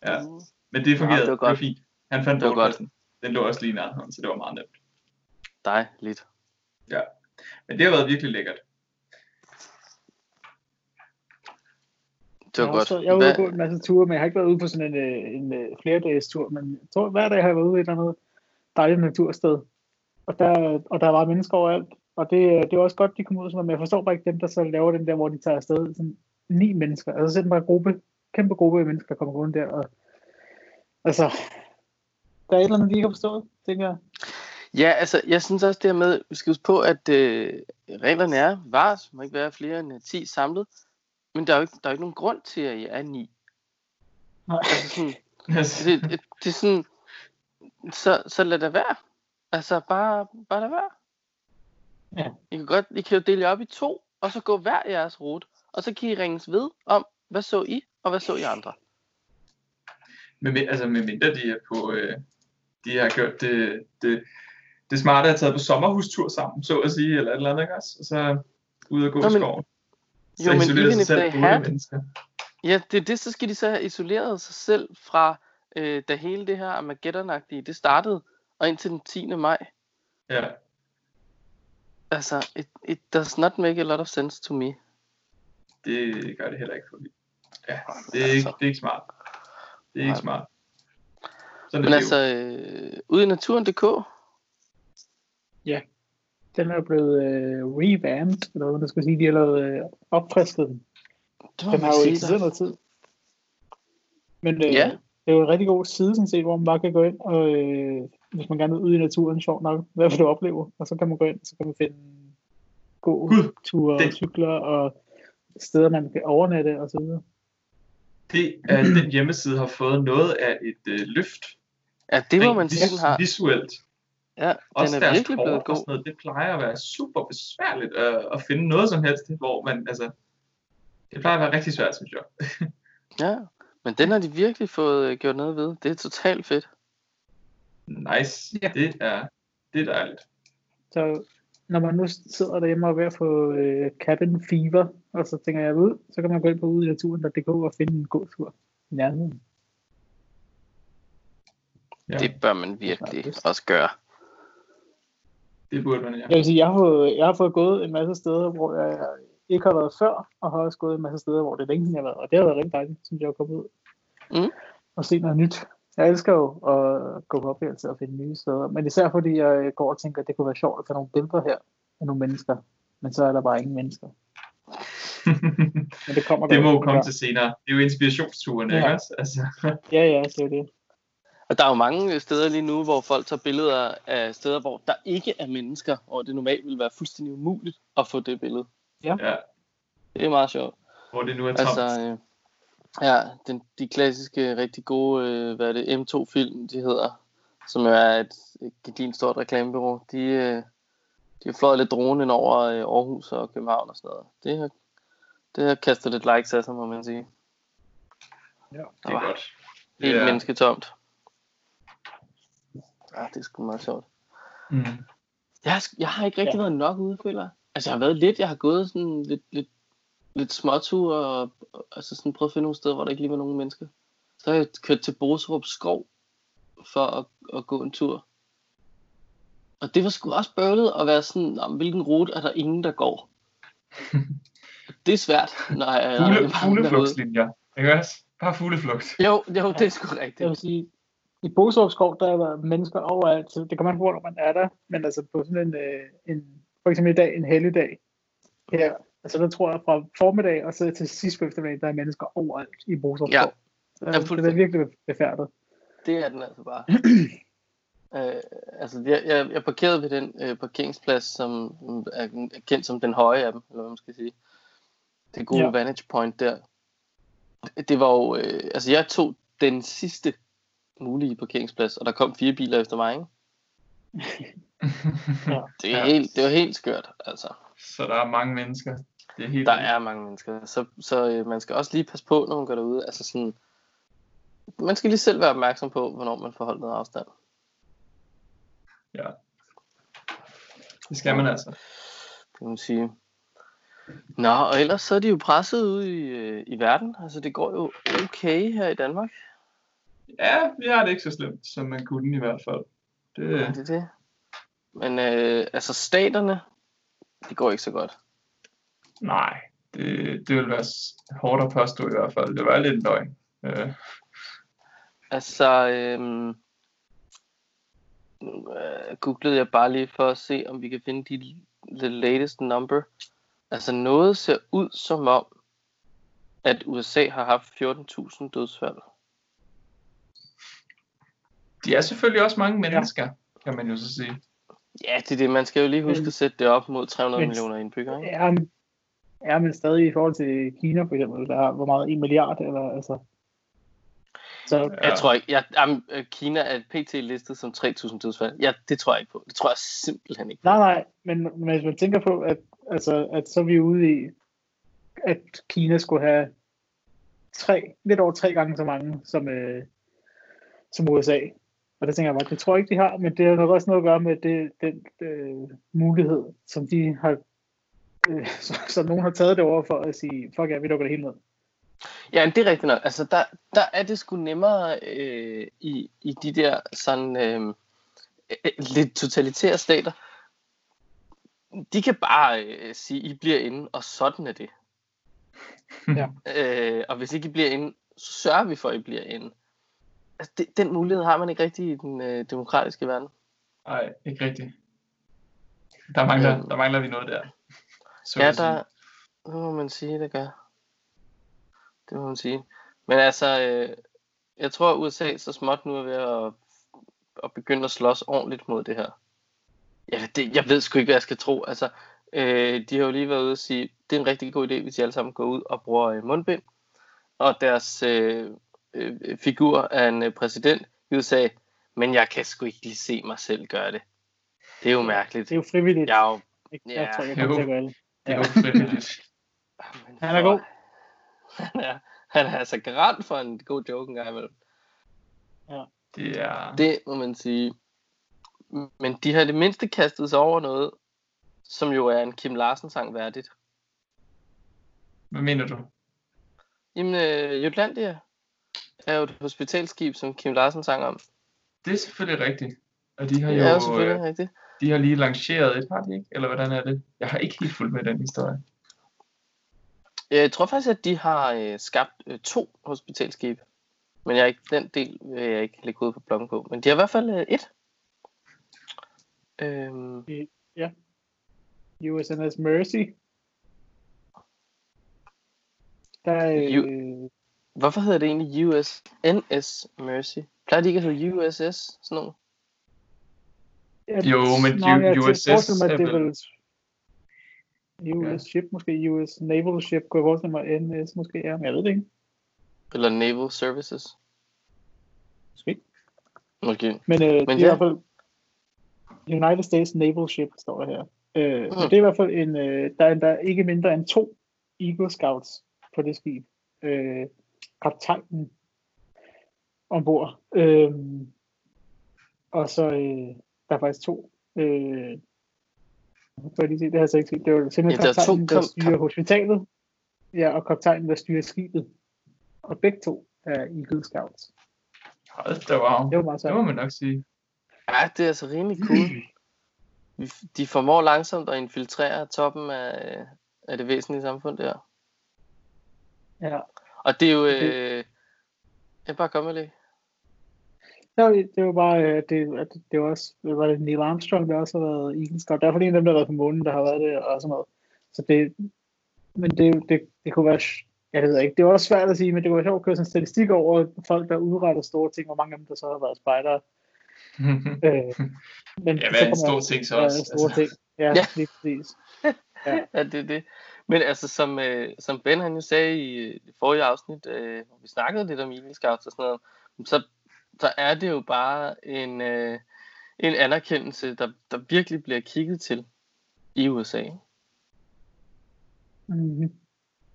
ja. Mm. men det fungerede, Ja, det var det var godt. fint. Han fandt Det var godt. Den lå også lige nærheden, så det var meget nemt. Dejligt. Men det har været virkelig lækkert. Det var jeg godt. også- Jeg har ude Hvad- og gå en masse ture, men jeg har ikke været ude på sådan en, øh, en, en flere dages tur, men jeg tror, hver dag har jeg været ude et eller andet dejligt natursted. Og der, og der var mennesker overalt, og det, det var også godt, de kom ud men jeg forstår bare ikke dem, der så laver den der, hvor de tager afsted sådan ni mennesker. Altså sådan bare en gruppe, kæmpe gruppe af mennesker, der kommer rundt der, og altså, der er et eller andet, de ikke har forstået, tænker jeg. Ja, altså, jeg synes også det her med, vi skal huske på, at øh, reglerne er, vars må ikke være flere end øh, 10 samlet, men der er jo ikke, der er ikke nogen grund til, at I er 9. Nej. Altså sådan, det, det, det er sådan, så, så lad det være. Altså, bare, bare lad være. Ja. I kan, godt, I kan jo dele jer op i to, og så gå hver jeres rute, og så kan I ringes ved om, hvad så I, og hvad så I andre. Med, min- altså med mindre de er på, øh, de har gjort det, det, det smarte er taget på sommerhustur sammen, så at sige, eller et eller andet, ikke også? Og så ud og gå Nå, i men- skoven. Jo, men isolerer even sig selv had- mennesker. Ja, det er det, så skal de så have isoleret sig selv fra, øh, da hele det her Armageddon-agtige, det startede, og indtil den 10. maj. Ja, Altså, it, it does not make a lot of sense to me. det gør det heller ikke for mig. Ja, det er ikke, det er ikke smart. Det er ikke smart. Sådan Men altså, øh, ude i naturen.dk, Den er blevet øh, revamped, eller hvad man skal sige, de har lavet øh, opfrisket den. Den har jo eksisteret noget tid. Men øh, Ja. det er jo en rigtig god side, sådan set, hvor man bare kan gå ind, og øh, hvis man gerne vil ud i naturen, sjovt nok, hvad vil du opleve? Og så kan man gå ind, så kan man finde Gud, ture, det- cykler og steder, man kan overnatte og så videre. Det er, den hjemmeside har fået noget af et øh, løft. Ja, det må man sige, den har. Visuelt. Ja, Også den er deres virkelig blevet og god. sådan noget, det plejer at være super besværligt at, at finde noget som helst, hvor man, altså, det plejer at være rigtig svært, synes jeg. Ja, men den har de virkelig fået øh, gjort noget ved. Det er totalt fedt. Nice. Ja. Det er, det er dejligt. Så når man nu sidder derhjemme og er ved at få øh, cabin fever, og så tænker jeg ud, så kan man gå ind på ude i naturen.dk og finde en god tur i nærheden. Ja, Det bør man virkelig Ja, også gøre. Det burde man, ja. Jeg vil sige, jeg har, fået, jeg har fået gået en masse steder, hvor jeg ikke har været før, og har også gået en masse steder, hvor det er længe jeg har været. Og det har været rigtig dejligt, synes jeg, at komme ud Mm. og se noget nyt. Jeg elsker jo at gå på oplevelse og finde nye steder, men især fordi jeg går og tænker, at det kunne være sjovt at tage nogle billeder her af nogle mennesker, men så er der bare ingen mennesker. Men det kommer det må jo komme til senere. Det er jo inspirationsturen, Ja. ikke også? Altså, Ja, ja, det er det. Og der er jo mange steder lige nu, hvor folk tager billeder af steder, hvor der ikke er mennesker, hvor det normalt ville være fuldstændig umuligt at få det billede. ja, Det er meget sjovt. hvor det nu er tomt. Altså, øh, ja, den, de klassiske, rigtig gode, øh, hvad er det, M2-film, de hedder, som jo er et, et gedint stort reklamebureau, de, øh, de har fløjet lidt drone ind over øh, Aarhus og København og sådan noget. Det har, det har kastet lidt likes af sig, må man sige. det er godt. Helt Ja. ja. mennesketomt. Ja, det er sgu meget sjovt. Mm. Jeg har, jeg har ikke rigtig Ja. været nok ude, føler jeg. Altså, jeg har været lidt, jeg har gået sådan lidt, lidt, lidt småture, og, og altså sådan prøvet at finde nogle steder, hvor der ikke lige var nogen mennesker. Så har jeg kørt til Boserup Skov, for at, at gå en tur. Og det var sgu også bøvlet at være sådan, om hvilken rute er der ingen, der går. det er svært, når jeg er Fugle, fugleflugtslinjer, ikke også? Bare fugleflugt. Jo, jo, det er sgu Jeg rigtigt. vil sige, i Boserup Skov, der er der mennesker overalt, så det kan man få, når man er der, men altså på sådan en, øh, en for eksempel i dag, en helligdag, her, altså der tror jeg fra formiddag og så til sidst på eftermiddag, der er mennesker overalt i Boserup Ja. Skov. Ja, Ja, det er virkelig befærdet. Det er den altså bare. øh, altså, jeg, jeg, jeg parkerede ved den øh, parkeringsplads, som er, kendt som den høje af dem, eller hvad man skal sige. Det gode ja. vantage point der. Det var jo, øh, altså jeg tog den sidste mulige parkeringsplads, og der kom fire biler efter mig, ikke? Ja. Det, er Ja. ja. helt, det var helt skørt, altså. Så der er mange mennesker. Det er helt Der vildt. er mange mennesker, så, så øh, man skal også lige passe på, når man går derude. Altså sådan, man skal lige selv være opmærksom på, hvornår man får holdt noget afstand. Det skal man altså. kan man sige. Nå, og ellers så er de jo presset ude i, øh, i verden. Altså, det går jo okay her i Danmark. Ja, vi har det ikke så slemt, som man kunne i hvert fald. Det, Ja, det er det. Men øh, altså staterne, det går ikke så godt. nej, det, det vil være hårdt at påstå i hvert fald. Det var lidt en løgn. Øh, Altså, øhm, øh, googlede jeg bare lige for at se, om vi kan finde de, the latest number. Altså noget ser ud som om, at USA har haft 14.000 dødsfald. De er selvfølgelig også mange mennesker, ja. kan man jo så sige. Ja, det er det. Man skal jo lige huske Men- at sætte det op mod 300 Men- millioner indbyggere. Ikke? Ja, men, ja, men stadig i forhold til Kina for eksempel, der har hvor meget, 1 milliard, eller altså... Så Ja. Jeg tror ikke, jeg, jamen, øh, Kina er pt. listet som 3.000 dødsfald. Ja, det tror jeg ikke på. Det tror jeg simpelthen ikke på. Nej, nej, men, men hvis man tænker på, at, altså, at så er vi ude i, at Kina skulle have tre, lidt over tre gange så mange som, øh, som USA. Og det tænker jeg bare, det tror jeg ikke, de har, men det har nok også noget at gøre med det, den øh, mulighed, som de har, øh, så, så nogen har taget det over for at sige, fuck ja, vi lukker det hele ned. Ja, men det er rigtigt nok. Altså, der, der er det sgu nemmere øh, i, i de der sådan øh, øh, lidt totalitære stater. De kan bare øh, sige, I bliver inde, og sådan er det. Ja. Øh, og hvis ikke I bliver inde, så sørger vi for, at I bliver inde. Altså, det, den mulighed har man ikke rigtig i den øh, demokratiske verden. Nej, ikke rigtigt. Der mangler, Øhm. der mangler vi noget der. Så Ja, der, det må man sige, det gør. Det må man sige. Men altså, øh, jeg tror, at USA så småt nu er ved at, at begynde at slås ordentligt mod det her. Ja, det, jeg ved sgu ikke, hvad jeg skal tro. Altså, øh, de har jo lige været ude og sige, det er en rigtig god idé, hvis de alle sammen går ud og bruger øh, mundbind. Og deres øh, øh, figur af en øh, præsident i USA, men jeg kan sgu ikke lige se mig selv gøre det. Det er jo mærkeligt. Det er jo frivilligt. Jeg er jo Ikke? Ja. Jeg tror, jeg kommer til at gøre det. Det er jo frivilligt. Han er god. Han er, han er altså garant for en god joke en gang imellem. Det er... Det må man sige. Men de har det mindste kastet sig over noget, som jo er en Kim Larsen sang værdigt. Hvad mener du? Jamen, øh, Jutlandia er jo et hospitalskib, som Kim Larsen sang om. Det er selvfølgelig rigtigt. Og de har Det jo er jo selvfølgelig øh, rigtigt. de har lige lanceret et, har de ikke? Eller hvordan er det? Jeg har ikke helt fulgt med den historie. Jeg tror faktisk, at de har øh, skabt øh, to hospitalskibe. Men jeg er ikke, den del vil jeg ikke lægge ud på bloggen på. Men de har i hvert fald øh, et. Øhm, USNS Mercy. Der er, øh, Hvorfor hedder det egentlig USNS Mercy? Plejer de ikke at hedde USS? Sådan noget? Jo, men nej, jeg USS forestiller mig, er det er vel- US ship, måske US Naval Ship, kunne jeg forestille mig, NS måske, ja, men jeg ved det ikke. Eller Naval Services? Måske. Måske. Men, øh, det er ja. i hvert fald United States Naval Ship, står der her. Øh, Mm. Men det er i hvert fald en, øh, der er endda ikke mindre end to Eagle Scouts på det skib. Øh, kaptajnen ombord. Øh, og så øh, der er faktisk to øh, for lige se, det har jeg så ikke set. Det var simpelthen Ja, der er to kaptajnen, der kom- styrer hospitalet. Ja, og kaptajnen, der styrer skibet. Og begge to er Eagle Scouts. Hold da wow. Det var meget Det må sejt. man nok sige. Ja, det er altså rimelig cool. De formår langsomt at infiltrere toppen af, af det væsentlige samfund der. Ja. Og det er jo... Det- Øh, jeg bare kommer lige. Ja, det var bare, øh, at det, at det var også, var det Neil Armstrong, der også har været Eagle Scout. Der er fordi en af dem, der har været på månen, der har været det, og sådan noget. Så det, men det, det, det kunne være, jeg ved ikke, det var også svært at sige, men det kunne være sjovt at køre sådan en statistik over folk, der udretter store ting, hvor mange af dem, der så har været spejdere. Øh, men Ja, hvad er en stor ting så Ja, også? store Altså. ting. Ja, Ja. ja. lige præcis. Ja, det er det. Men altså, som, øh, som Ben han jo sagde i øh, det forrige afsnit, øh, hvor vi snakkede lidt om Eagle Scouts og sådan noget, så, så er det jo bare en, øh, en anerkendelse, der, der virkelig bliver kigget til i USA. Mm-hmm.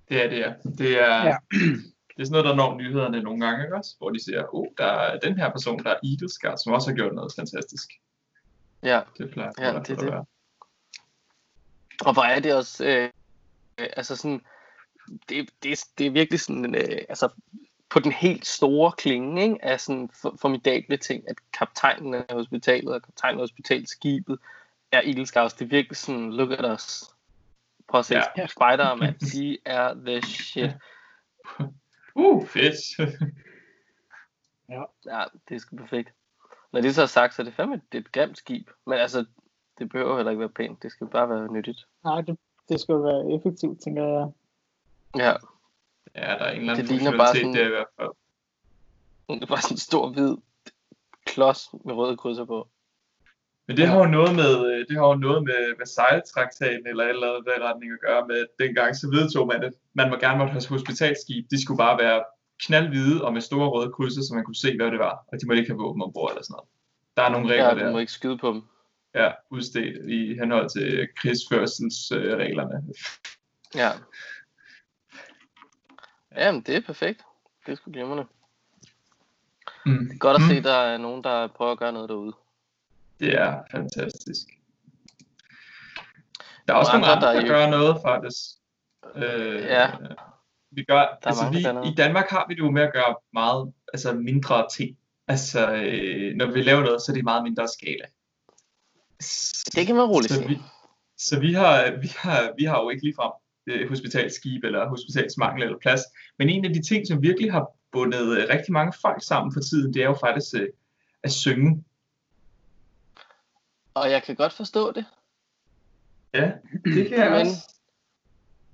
Det er det, ja. Det er, Ja. ja. det er sådan noget, der når nyhederne nogle gange, ikke også? Hvor de siger, oh, der er den her person, der er Eagle Scout, som også har gjort noget fantastisk. Ja, Det plejer Ja, i hvert fald det er at være. og hvor er det også, øh, altså sådan, det, det, det er virkelig sådan, øh, altså, på den helt store klinge ikke? af sådan for, formidable ting, at kaptajnen af hospitalet og kaptajnen af hospitalskibet er Edelskavs. Det er virkelig sådan, look at us. Prøv at se, Ja. ja. spider man, de er the shit. Uh, fedt. Ja, det er sgu perfekt. Når det så er sagt, så er det fandme det er et grimt skib. Men altså, det behøver heller ikke være pænt. Det skal bare være nyttigt. Nej, det, det skal jo være effektivt, tænker jeg. Ja, ja, der er en eller anden Det ligner bare sådan- der i hvert fald. det er bare sådan en stor hvid klods med røde krydser på. Men det har jo noget med, øh, det har jo noget med Versailles-traktaten eller et eller andet der retning at gøre med, at dengang så vedtog man, at man må gerne måtte have hospitalskib. De skulle bare være knaldhvide og med store røde krydser, så man kunne se, hvad det var. Og de måtte ikke have våben ombord eller sådan noget. Der er nogle regler Ja, der. du må ikke skyde på dem. Ja, udstedt i henhold til krigsførselsreglerne. Ja. Jamen, det er perfekt. Det er sgu glimrende. Mm. Det er godt at Mm. se, at der er nogen, der prøver at gøre noget derude. Det er fantastisk. Der er også Nogle andre, der der er gør noget faktisk. Øh, Ja. Vi gør, er altså vi, der. I Danmark har vi det jo med at gøre meget altså mindre ting. Altså, øh, når vi laver noget, så er det i meget mindre skala. Det kan man roligt så sige. vi, så vi har, vi har, vi har jo ikke ligefrem øh, hospitalskib eller hospitalsmangel eller plads. Men en af de ting, som virkelig har bundet øh, rigtig mange folk sammen for tiden, det er jo faktisk øh, at synge. Og jeg kan godt forstå det. Ja, det kan jeg Men, også.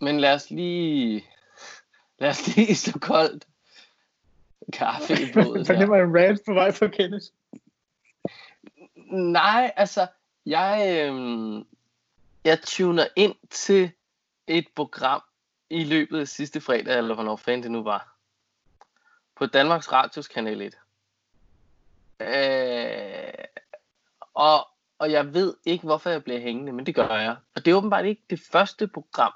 men lad os lige... Lad os lige slå koldt kaffe i blodet. Fornemmer en rant på vej for Kenneth. Nej, altså, jeg, øh, jeg tuner ind til et program i løbet af sidste fredag, eller hvornår fanden det nu var, på Danmarks Radios Kanal 1. Øh, og, og jeg ved ikke, hvorfor jeg bliver hængende, men det gør jeg. Og det er åbenbart ikke det første program.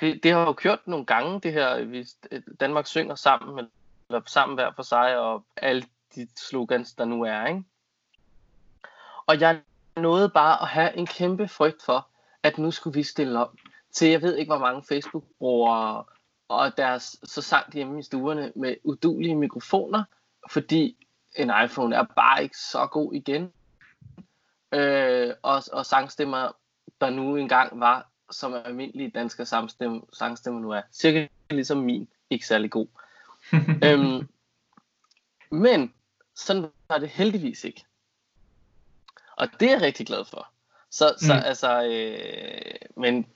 Det, det har jo kørt nogle gange, det her, hvis Danmark synger sammen, eller sammen hver for sig, og alle de slogans, der nu er, ikke? Og jeg nåede bare at have en kæmpe frygt for, at nu skulle vi stille op til, jeg ved ikke hvor mange Facebook-brugere, og deres, så sang hjemme i stuerne med udulige mikrofoner, fordi en iPhone er bare ikke så god igen. Øh, og, og sangstemmer, der nu engang var, som almindelige danske sangstemmer, sangstemmer nu er, cirka ligesom min, ikke særlig god. øhm, men sådan var det heldigvis ikke. Og det er jeg rigtig glad for. Så, så Mm. altså, øh, men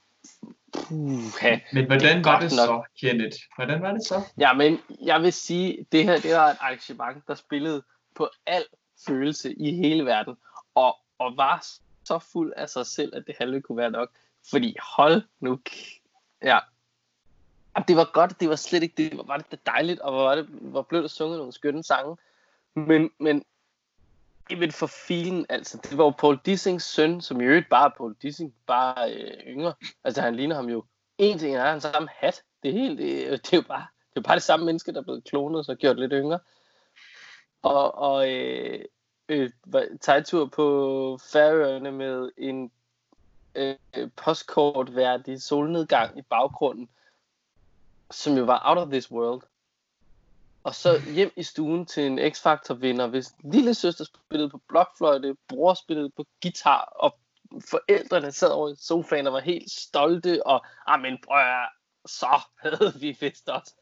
puha. Men hvordan var det godt så, Kenneth? Hvordan var det så? Ja, men jeg vil sige, det her det var et arrangement, der spillede på al følelse i hele verden, og, og var så fuld af sig selv, at det halve kunne være nok. Fordi hold nu, ja. Det var godt, det var slet ikke, det var, var det dejligt, og hvor, var det, hvor blev der sunget nogle skønne sange. Men, men Jamen for filen, altså. Det var jo Paul Dissings søn, som i øvrigt bare er Paul Dissing, bare øh, yngre. Altså han ligner ham jo. En ting er, han har samme hat. Det er helt, det, øh, det er jo bare, det er jo bare det samme menneske, der er blevet klonet, så gjort lidt yngre. Og, og øh, øh, tegtur på Færøerne med en øh, postkortværdig solnedgang i baggrunden, som jo var out of this world. Og så hjem i stuen til en X-Factor vinder, hvis lille søster spillede på blokfløjte, bror spillede på guitar, og forældrene sad over i sofaen og var helt stolte, og ah, men prøv at så havde vi vist også.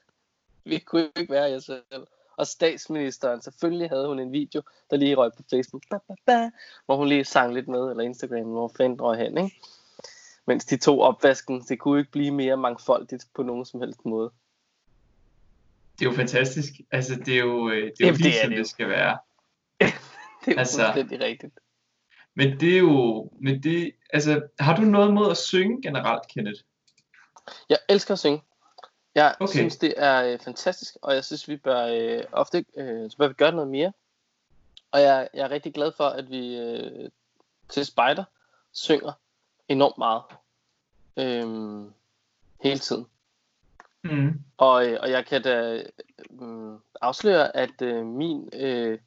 Vi kunne ikke være jer selv. Og statsministeren, selvfølgelig havde hun en video, der lige røg på Facebook, ba, ba, ba, hvor hun lige sang lidt med, eller Instagram, hvor fanden røg hen, ikke? Mens de to opvasken, det kunne ikke blive mere mangfoldigt på nogen som helst måde. Det er jo fantastisk. Altså, det er jo, øh, det er jo Jamen, lige det er som det skal være. Det er jo Altså- fuldstændig rigtigt. Men det er jo, men det, altså, har du noget mod at synge generelt, Kenneth? Jeg elsker at synge. Jeg Okay. synes, det er øh, fantastisk, og jeg synes, vi bør øh, ofte øh, så bør vi gøre noget mere. Og jeg, jeg er rigtig glad for, at vi øh, til Spider synger enormt meget. Øhm, hele tiden. Mm. Og, øh, og jeg kan da øh, afsløre, at øh, min, øh,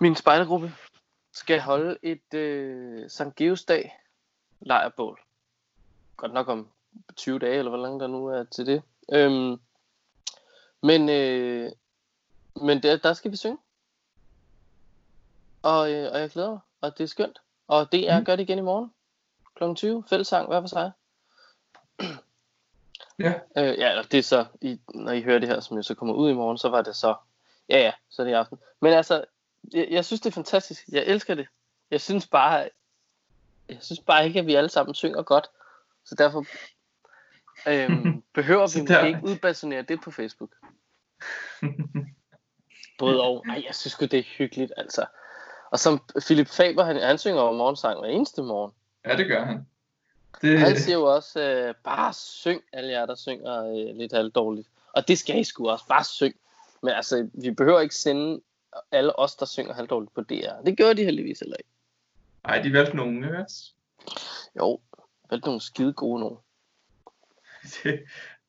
min spejdergruppe skal holde et øh, Sankt Geos dag lejrbål. Godt nok om 20 dage, eller hvor langt der nu er til det. Øhm, Men, øh, men der, der skal vi synge. Og, øh, og jeg glæder mig, og det er skønt. Og det er Mm. gør det igen i morgen. Kl. 20. Fællesang hver for sig. Ja. Øh, ja, og det er så, I, når I hører det her, som jo så kommer ud i morgen, så var det så, ja ja, så er det i aften. Men altså, jeg, jeg synes det er fantastisk. Jeg elsker det. Jeg synes bare, jeg synes bare ikke, at vi alle sammen synger godt. Så derfor øhm, behøver vi der- ikke udbasunere det på Facebook. Både og. Ej, jeg synes det er hyggeligt, altså. Og som Philip Faber, han, han synger over morgensang hver eneste morgen. ja, det gør han. Det, Han siger jo også, øh, bare syng, alle jer, der synger øh, lidt halvdårligt. Og det skal I sgu også, bare syng. Men altså, vi behøver ikke sende alle os, der synger halvdårligt på DR. Det gør de heldigvis heller ikke. Ej, de valgte nogen, ikke også? Jo, vel nogle skide gode nogen.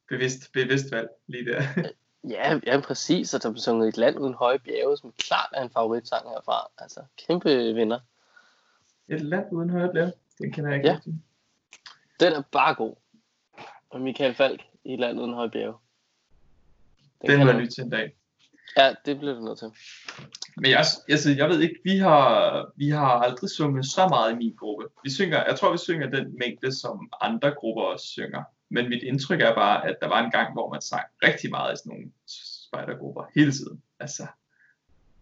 Bevidst, bevidst valg lige der. Ja, ja, præcis. Og der blev sunget et land uden høje bjerge, som klart er en favoritsang herfra. Altså, kæmpe vinder. Et land uden højre blære. Den kender jeg ikke Ja. rigtig. Den er bare god. Og Michael Falk i et land uden høje bjerge. Den kan må jeg lytte til en dag. Ja, det bliver du nødt til. Men jeg, altså, jeg ved ikke, vi har, vi har aldrig sunget så meget i min gruppe. Vi synger, jeg tror, vi synger den mængde, som andre grupper også synger. Men mit indtryk er bare, at der var en gang, hvor man sang rigtig meget i sådan nogle spejdergrupper hele tiden. Altså,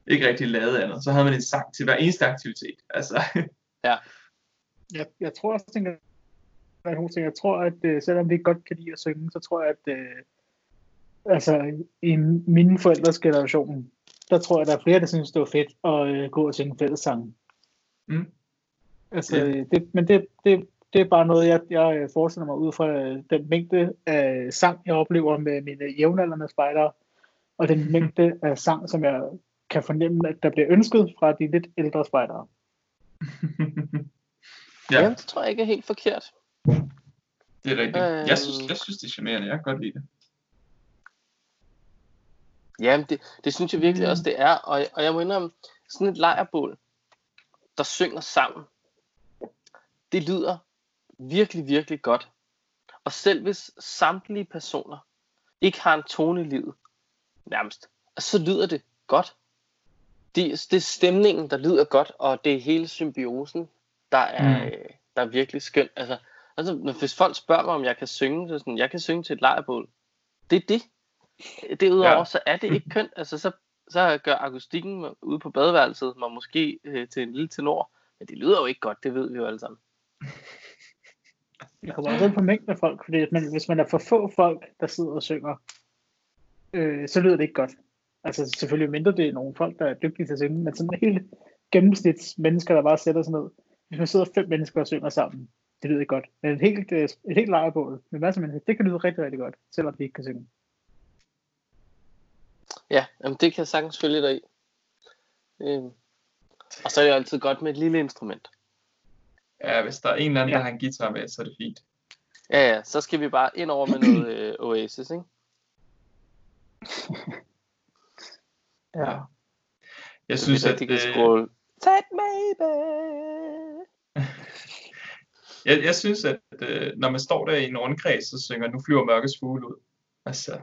ikke rigtig lavet andet. Så havde man en sang til hver eneste aktivitet. Altså, Jeg, jeg tror også, er nogle ting. Jeg tror, at øh, selvom vi godt kan lide at synge, så tror jeg, at øh, altså, i mine forældres generation, der tror jeg, der er flere, der synes, det var fedt at øh, gå og synge fællessange. Mm. Altså, Ja. ja. det, men det, det, det er bare noget, jeg, jeg øh, forestiller mig ud fra øh, den mængde af sang, jeg oplever med mine jævnaldrende spejdere, og den mængde af sang, som jeg kan fornemme, at der bliver ønsket fra de lidt ældre spejdere. ja, Ja, det tror jeg ikke er helt forkert. Det er rigtigt. Øhm. Jeg synes, jeg synes, det er charmerende. Jeg kan godt lide det. Jamen, det, det synes jeg virkelig også, det er. Og, og jeg må indrømme, sådan et lejrbål, der synger sammen, det lyder virkelig, virkelig godt. Og selv hvis samtlige personer ikke har en tone i livet, nærmest, så lyder det godt. Det, det er stemningen, der lyder godt, og det er hele symbiosen, der er, Mm. der er virkelig skønt. Altså, altså, når- hvis folk spørger mig, om jeg kan synge, så sådan, jeg kan synge til et lejrbål. Det er det. Derudover, Ja. ja. så er det ikke kønt. Altså, så, så gør akustikken ude på badeværelset mig måske øh, til en lille tenor. Men det lyder jo ikke godt, det ved vi jo alle sammen. Det kommer også på mængden af folk, fordi hvis man, hvis man er for få folk, der sidder og synger, øh, så lyder det ikke godt. Altså selvfølgelig mindre det er nogle folk, der er dygtige til at synge, men sådan helt gennemsnits mennesker, der bare sætter sig ned. Hvis man sidder fem mennesker og synger sammen, det lyder ikke godt. Men et helt, øh, et helt lejrebål med masser af mennesker, det kan lyde rigtig, rigtig godt, selvom de ikke kan synge. Ja, jamen, det kan jeg sagtens følge dig i. Øhm. Og så er det jo altid godt med et lille instrument. Ja, hvis der er en eller anden, Ja. der har en guitar med, så er det fint. Ja, ja, så skal vi bare ind over med noget øh, Oasis, ikke? Ja. Jeg synes, at... de kan øh. Take me back. Jeg, jeg synes, at øh, når man står der i en rundkreds og synger, nu flyver mørkets fugle ud. Altså,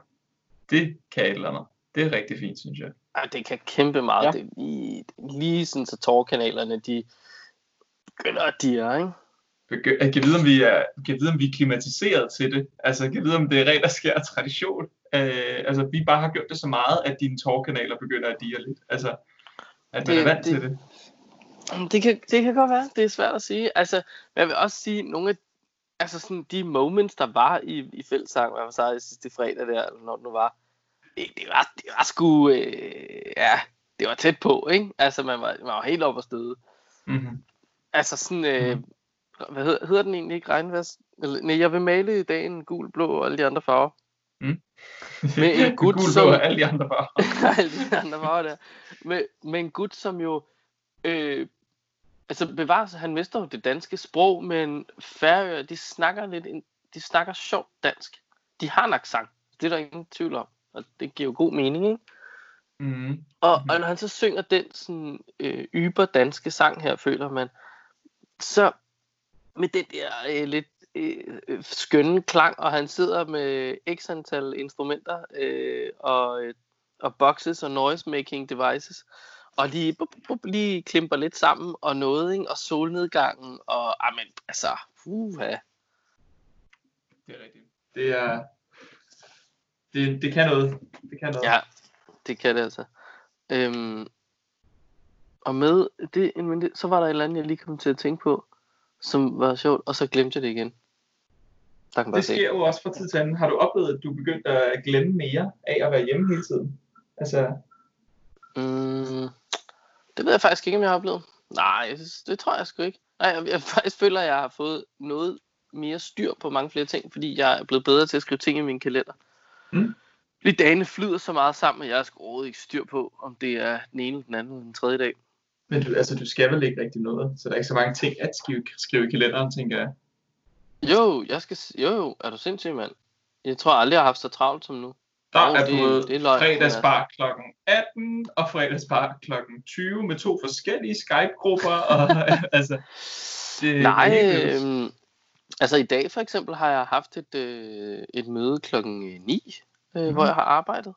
det kan et eller andet. Det er rigtig fint, synes jeg. Ej, det kan kæmpe meget. Ja. Ja. Det lige, lige sådan, så tårkanalerne, de begynder at dirre, ikke? Jeg kan vide, om vi er, kan vide, om vi er klimatiseret til det. Altså, jeg kan vide, om det er rent og skær tradition. Øh, altså, vi bare har gjort det så meget, at dine tårkanaler begynder at dire lidt. Altså, at man Det- er vant det- til det. Det kan, det kan godt være. Det er svært at sige. Altså, men jeg vil også sige, nogle af altså sådan, de moments, der var i, i fællesang, hvad var så i sidste fredag der, eller når det nu var, det, det var, det var sgu, øh, ja, det var tæt på, ikke? Altså, man var, man var helt oppe at støde. Mm-hmm. Altså sådan, øh, hvad hedder, hedder den egentlig ikke regnvask? Nej, jeg vil male i dagen gul, blå og alle de andre farver. Med en gut, Gul, som- blå og alle de andre farver. alle de andre farver der. Med, med en gut, som jo, øh, altså bevares, han mister jo det danske sprog, men færøer, de snakker lidt, de snakker sjovt dansk. De har en accent, det er der ingen tvivl om, og det giver jo god mening, ikke? Mm-hmm. Og, Mhm. og når han så synger den sådan øh, yber danske sang her, føler man, så med den der øh, lidt øh, øh, skønne klang, og han sidder med x antal instrumenter øh, og, øh, og boxes og noise making devices, og lige, bup, bup, lige klimper lidt sammen, og noget, ikke? og solnedgangen, og amen, altså, uha. Det er rigtigt. Det er... Det, det kan noget. Det kan noget. Ja, det kan det altså. Øhm, og med det, men det, så var der et eller andet, jeg lige kom til at tænke på, som var sjovt, og så glemte jeg det igen. Der kan bare Det se. sker jo også fra tid til anden. Har du oplevet, at du er begyndt at glemme mere af at være hjemme hele tiden? Altså, Mm, det ved jeg faktisk ikke, om jeg har oplevet. Nej, det tror jeg sgu ikke. Nej, jeg, jeg faktisk føler, at jeg har fået noget mere styr på mange flere ting, fordi jeg er blevet bedre til at skrive ting i min kalender. Mm. Fordi dagene flyder så meget sammen, at jeg har sgu ikke styr på, om det er den ene, den anden eller den tredje dag. men du, altså, du skal vel ikke rigtig noget, så der er ikke så mange ting at skrive, skrive i kalenderen, tænker jeg. Jo, jeg skal, jo, jo, er du sindssyg, mand? Jeg tror aldrig, jeg har haft så travlt som nu. Der Jo, er det- både det er fredagsbar kl. 18 og fredagsbar kl. 20 med to forskellige Skype-grupper. Og, altså, det, Nej, det øh, altså i dag for eksempel har jeg haft et, øh, et møde klokken 9, øh, mm-hmm. hvor jeg har arbejdet.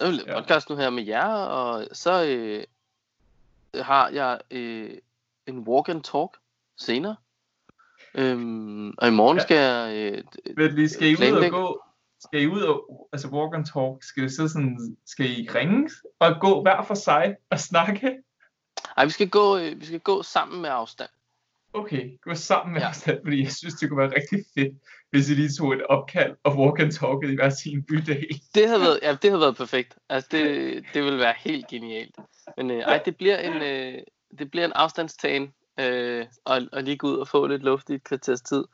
Jeg vil Ja. ja. podcast nu her med jer, og så øh, har jeg øh, en walk and talk senere. Øhm, og i morgen Ja. skal jeg... Øh, Vent lige, skal I ud og gå? Skal I ud og altså walk and talk? Skal, I sidde sådan, skal I ringe og gå hver for sig og snakke? ej, vi skal, gå, øh, vi skal gå sammen med afstand. Okay, gå sammen med Ja. os, fordi jeg synes, det kunne være rigtig fedt, hvis I lige tog et opkald og walk and talkede i hver sin bydel. Det havde været, ja, det havde været perfekt. Altså, det, det ville være helt genialt. Men øh, ej, det bliver en, øh, det bliver en afstandstagen, øh, og, og lige gå ud og få lidt luft i et kvarters tid.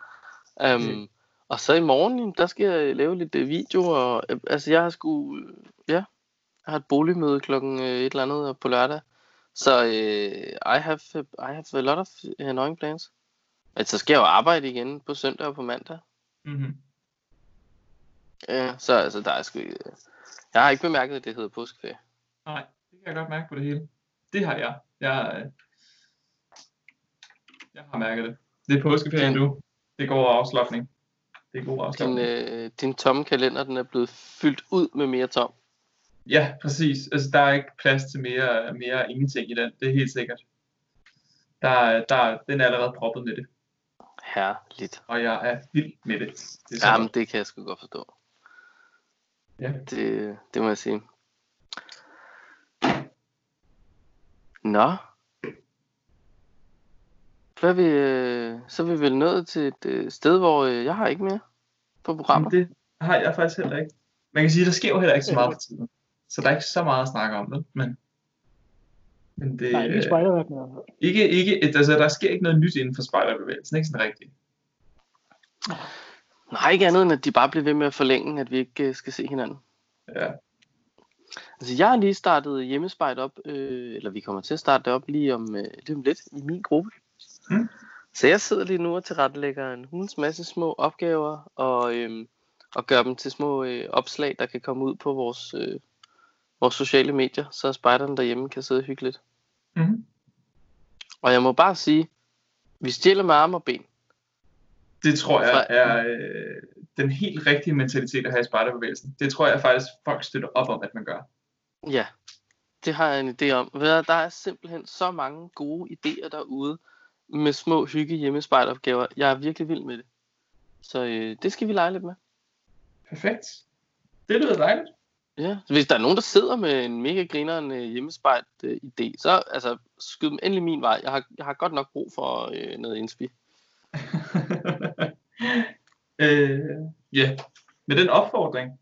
Um, Okay. Og så i morgen, der skal jeg lave lidt øh, video, og øh, altså, jeg har sgu, ja, jeg har et boligmøde klokken øh, et eller andet på lørdag. Så øh, I, have, I have a lot of annoying plans. Men så skal jeg jo arbejde igen på søndag og på mandag. Mm-hmm. Ja, så altså, der er sgu. Jeg har ikke bemærket, at det hedder påskeferie. Nej, det kan jeg godt mærke på det hele. Det har jeg. Jeg, jeg har mærket det. Det er påskeferie nu. Det går afslappning. Det er god Din, afslappning. øh, din tomme kalender, den er blevet fyldt ud med mere tom. Ja, præcis. Altså, der er ikke plads til mere, mere ingenting i den. Det er helt sikkert. Der, er- der, er- den er allerede proppet med det. Herligt. Og jeg er vild med det. det er Jamen, godt. det kan jeg sgu godt forstå. Ja. Det, det må jeg sige. Nå. Så er vi, øh, så er vi vel nået til et øh, sted, hvor øh, jeg har ikke mere på programmet. Det har jeg faktisk heller ikke. Man kan sige, der sker jo heller ikke så meget for tiden. Så der er ikke så meget at snakke om det. Men, men det, Nej, ikke øh, fald. ikke, ikke, altså, der sker ikke noget nyt inden for spejderbevægelsen. Ikke sådan rigtigt. Nej, ikke andet end, at de bare bliver ved med at forlænge, at vi ikke øh, skal se hinanden. Ja. Altså, jeg har lige startet hjemmespejt op, øh, eller vi kommer til at starte det op lige om, øh, lige om lidt i min gruppe. Mm. Så jeg sidder lige nu og tilrettelægger en hulens masse små opgaver, og, øh, og gør dem til små øh, opslag, der kan komme ud på vores, øh, vores sociale medier, så spejderne derhjemme kan sidde hyggeligt. Mm-hmm. Og jeg må bare sige, vi stjæler med arme og ben. Det tror jeg er øh, den helt rigtige mentalitet at have i spejderbevægelsen. Det tror jeg faktisk, folk støtter op om, at man gør. Ja, det har jeg en idé om. Der er simpelthen så mange gode idéer derude med små hygge hjemmespejderopgaver. Jeg er virkelig vild med det. Så øh, det skal vi lege lidt med. Perfekt. Det lyder dejligt. Ja, hvis der er nogen, der sidder med en mega grineren øh, hjemmespejt øh, idé, så altså, skyd dem endelig min vej. Jeg har, jeg har godt nok brug for øh, noget inspi. øh, ja, med den opfordring,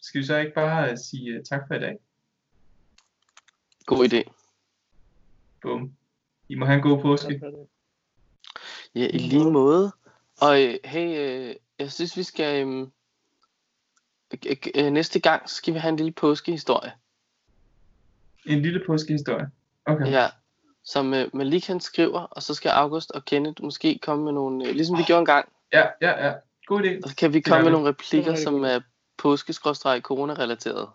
skal vi så ikke bare øh, sige øh, tak for i dag? God idé. Bum. I må have en god påske. Ja, i lige måde. Og øh, hey, øh, jeg synes, vi skal... Øh, næste gang skal vi have en lille påskehistorie. En lille påskehistorie. Okay. Ja, som øh, Malik han skriver, og så skal August og Kenneth måske komme med nogle, ligesom vi gjorde engang, Ja, ja, ja. God idé. så kan vi komme med nogle replikker, Det er som er påskeskrådstræk corona-relateret.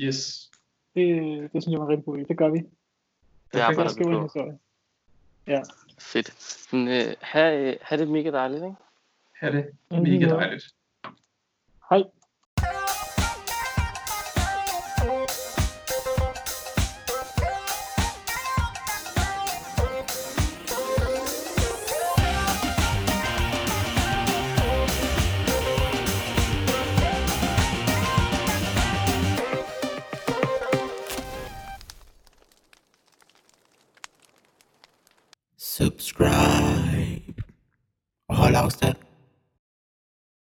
Yes. Det, det synes jeg var rigtig god. Det gør vi. Det Perfekt. arbejder vi på. historie. Fedt. Men, øh, ha, øh, ha det mega dejligt, ikke? Ha' det Ja, mega ja. dejligt. Hej.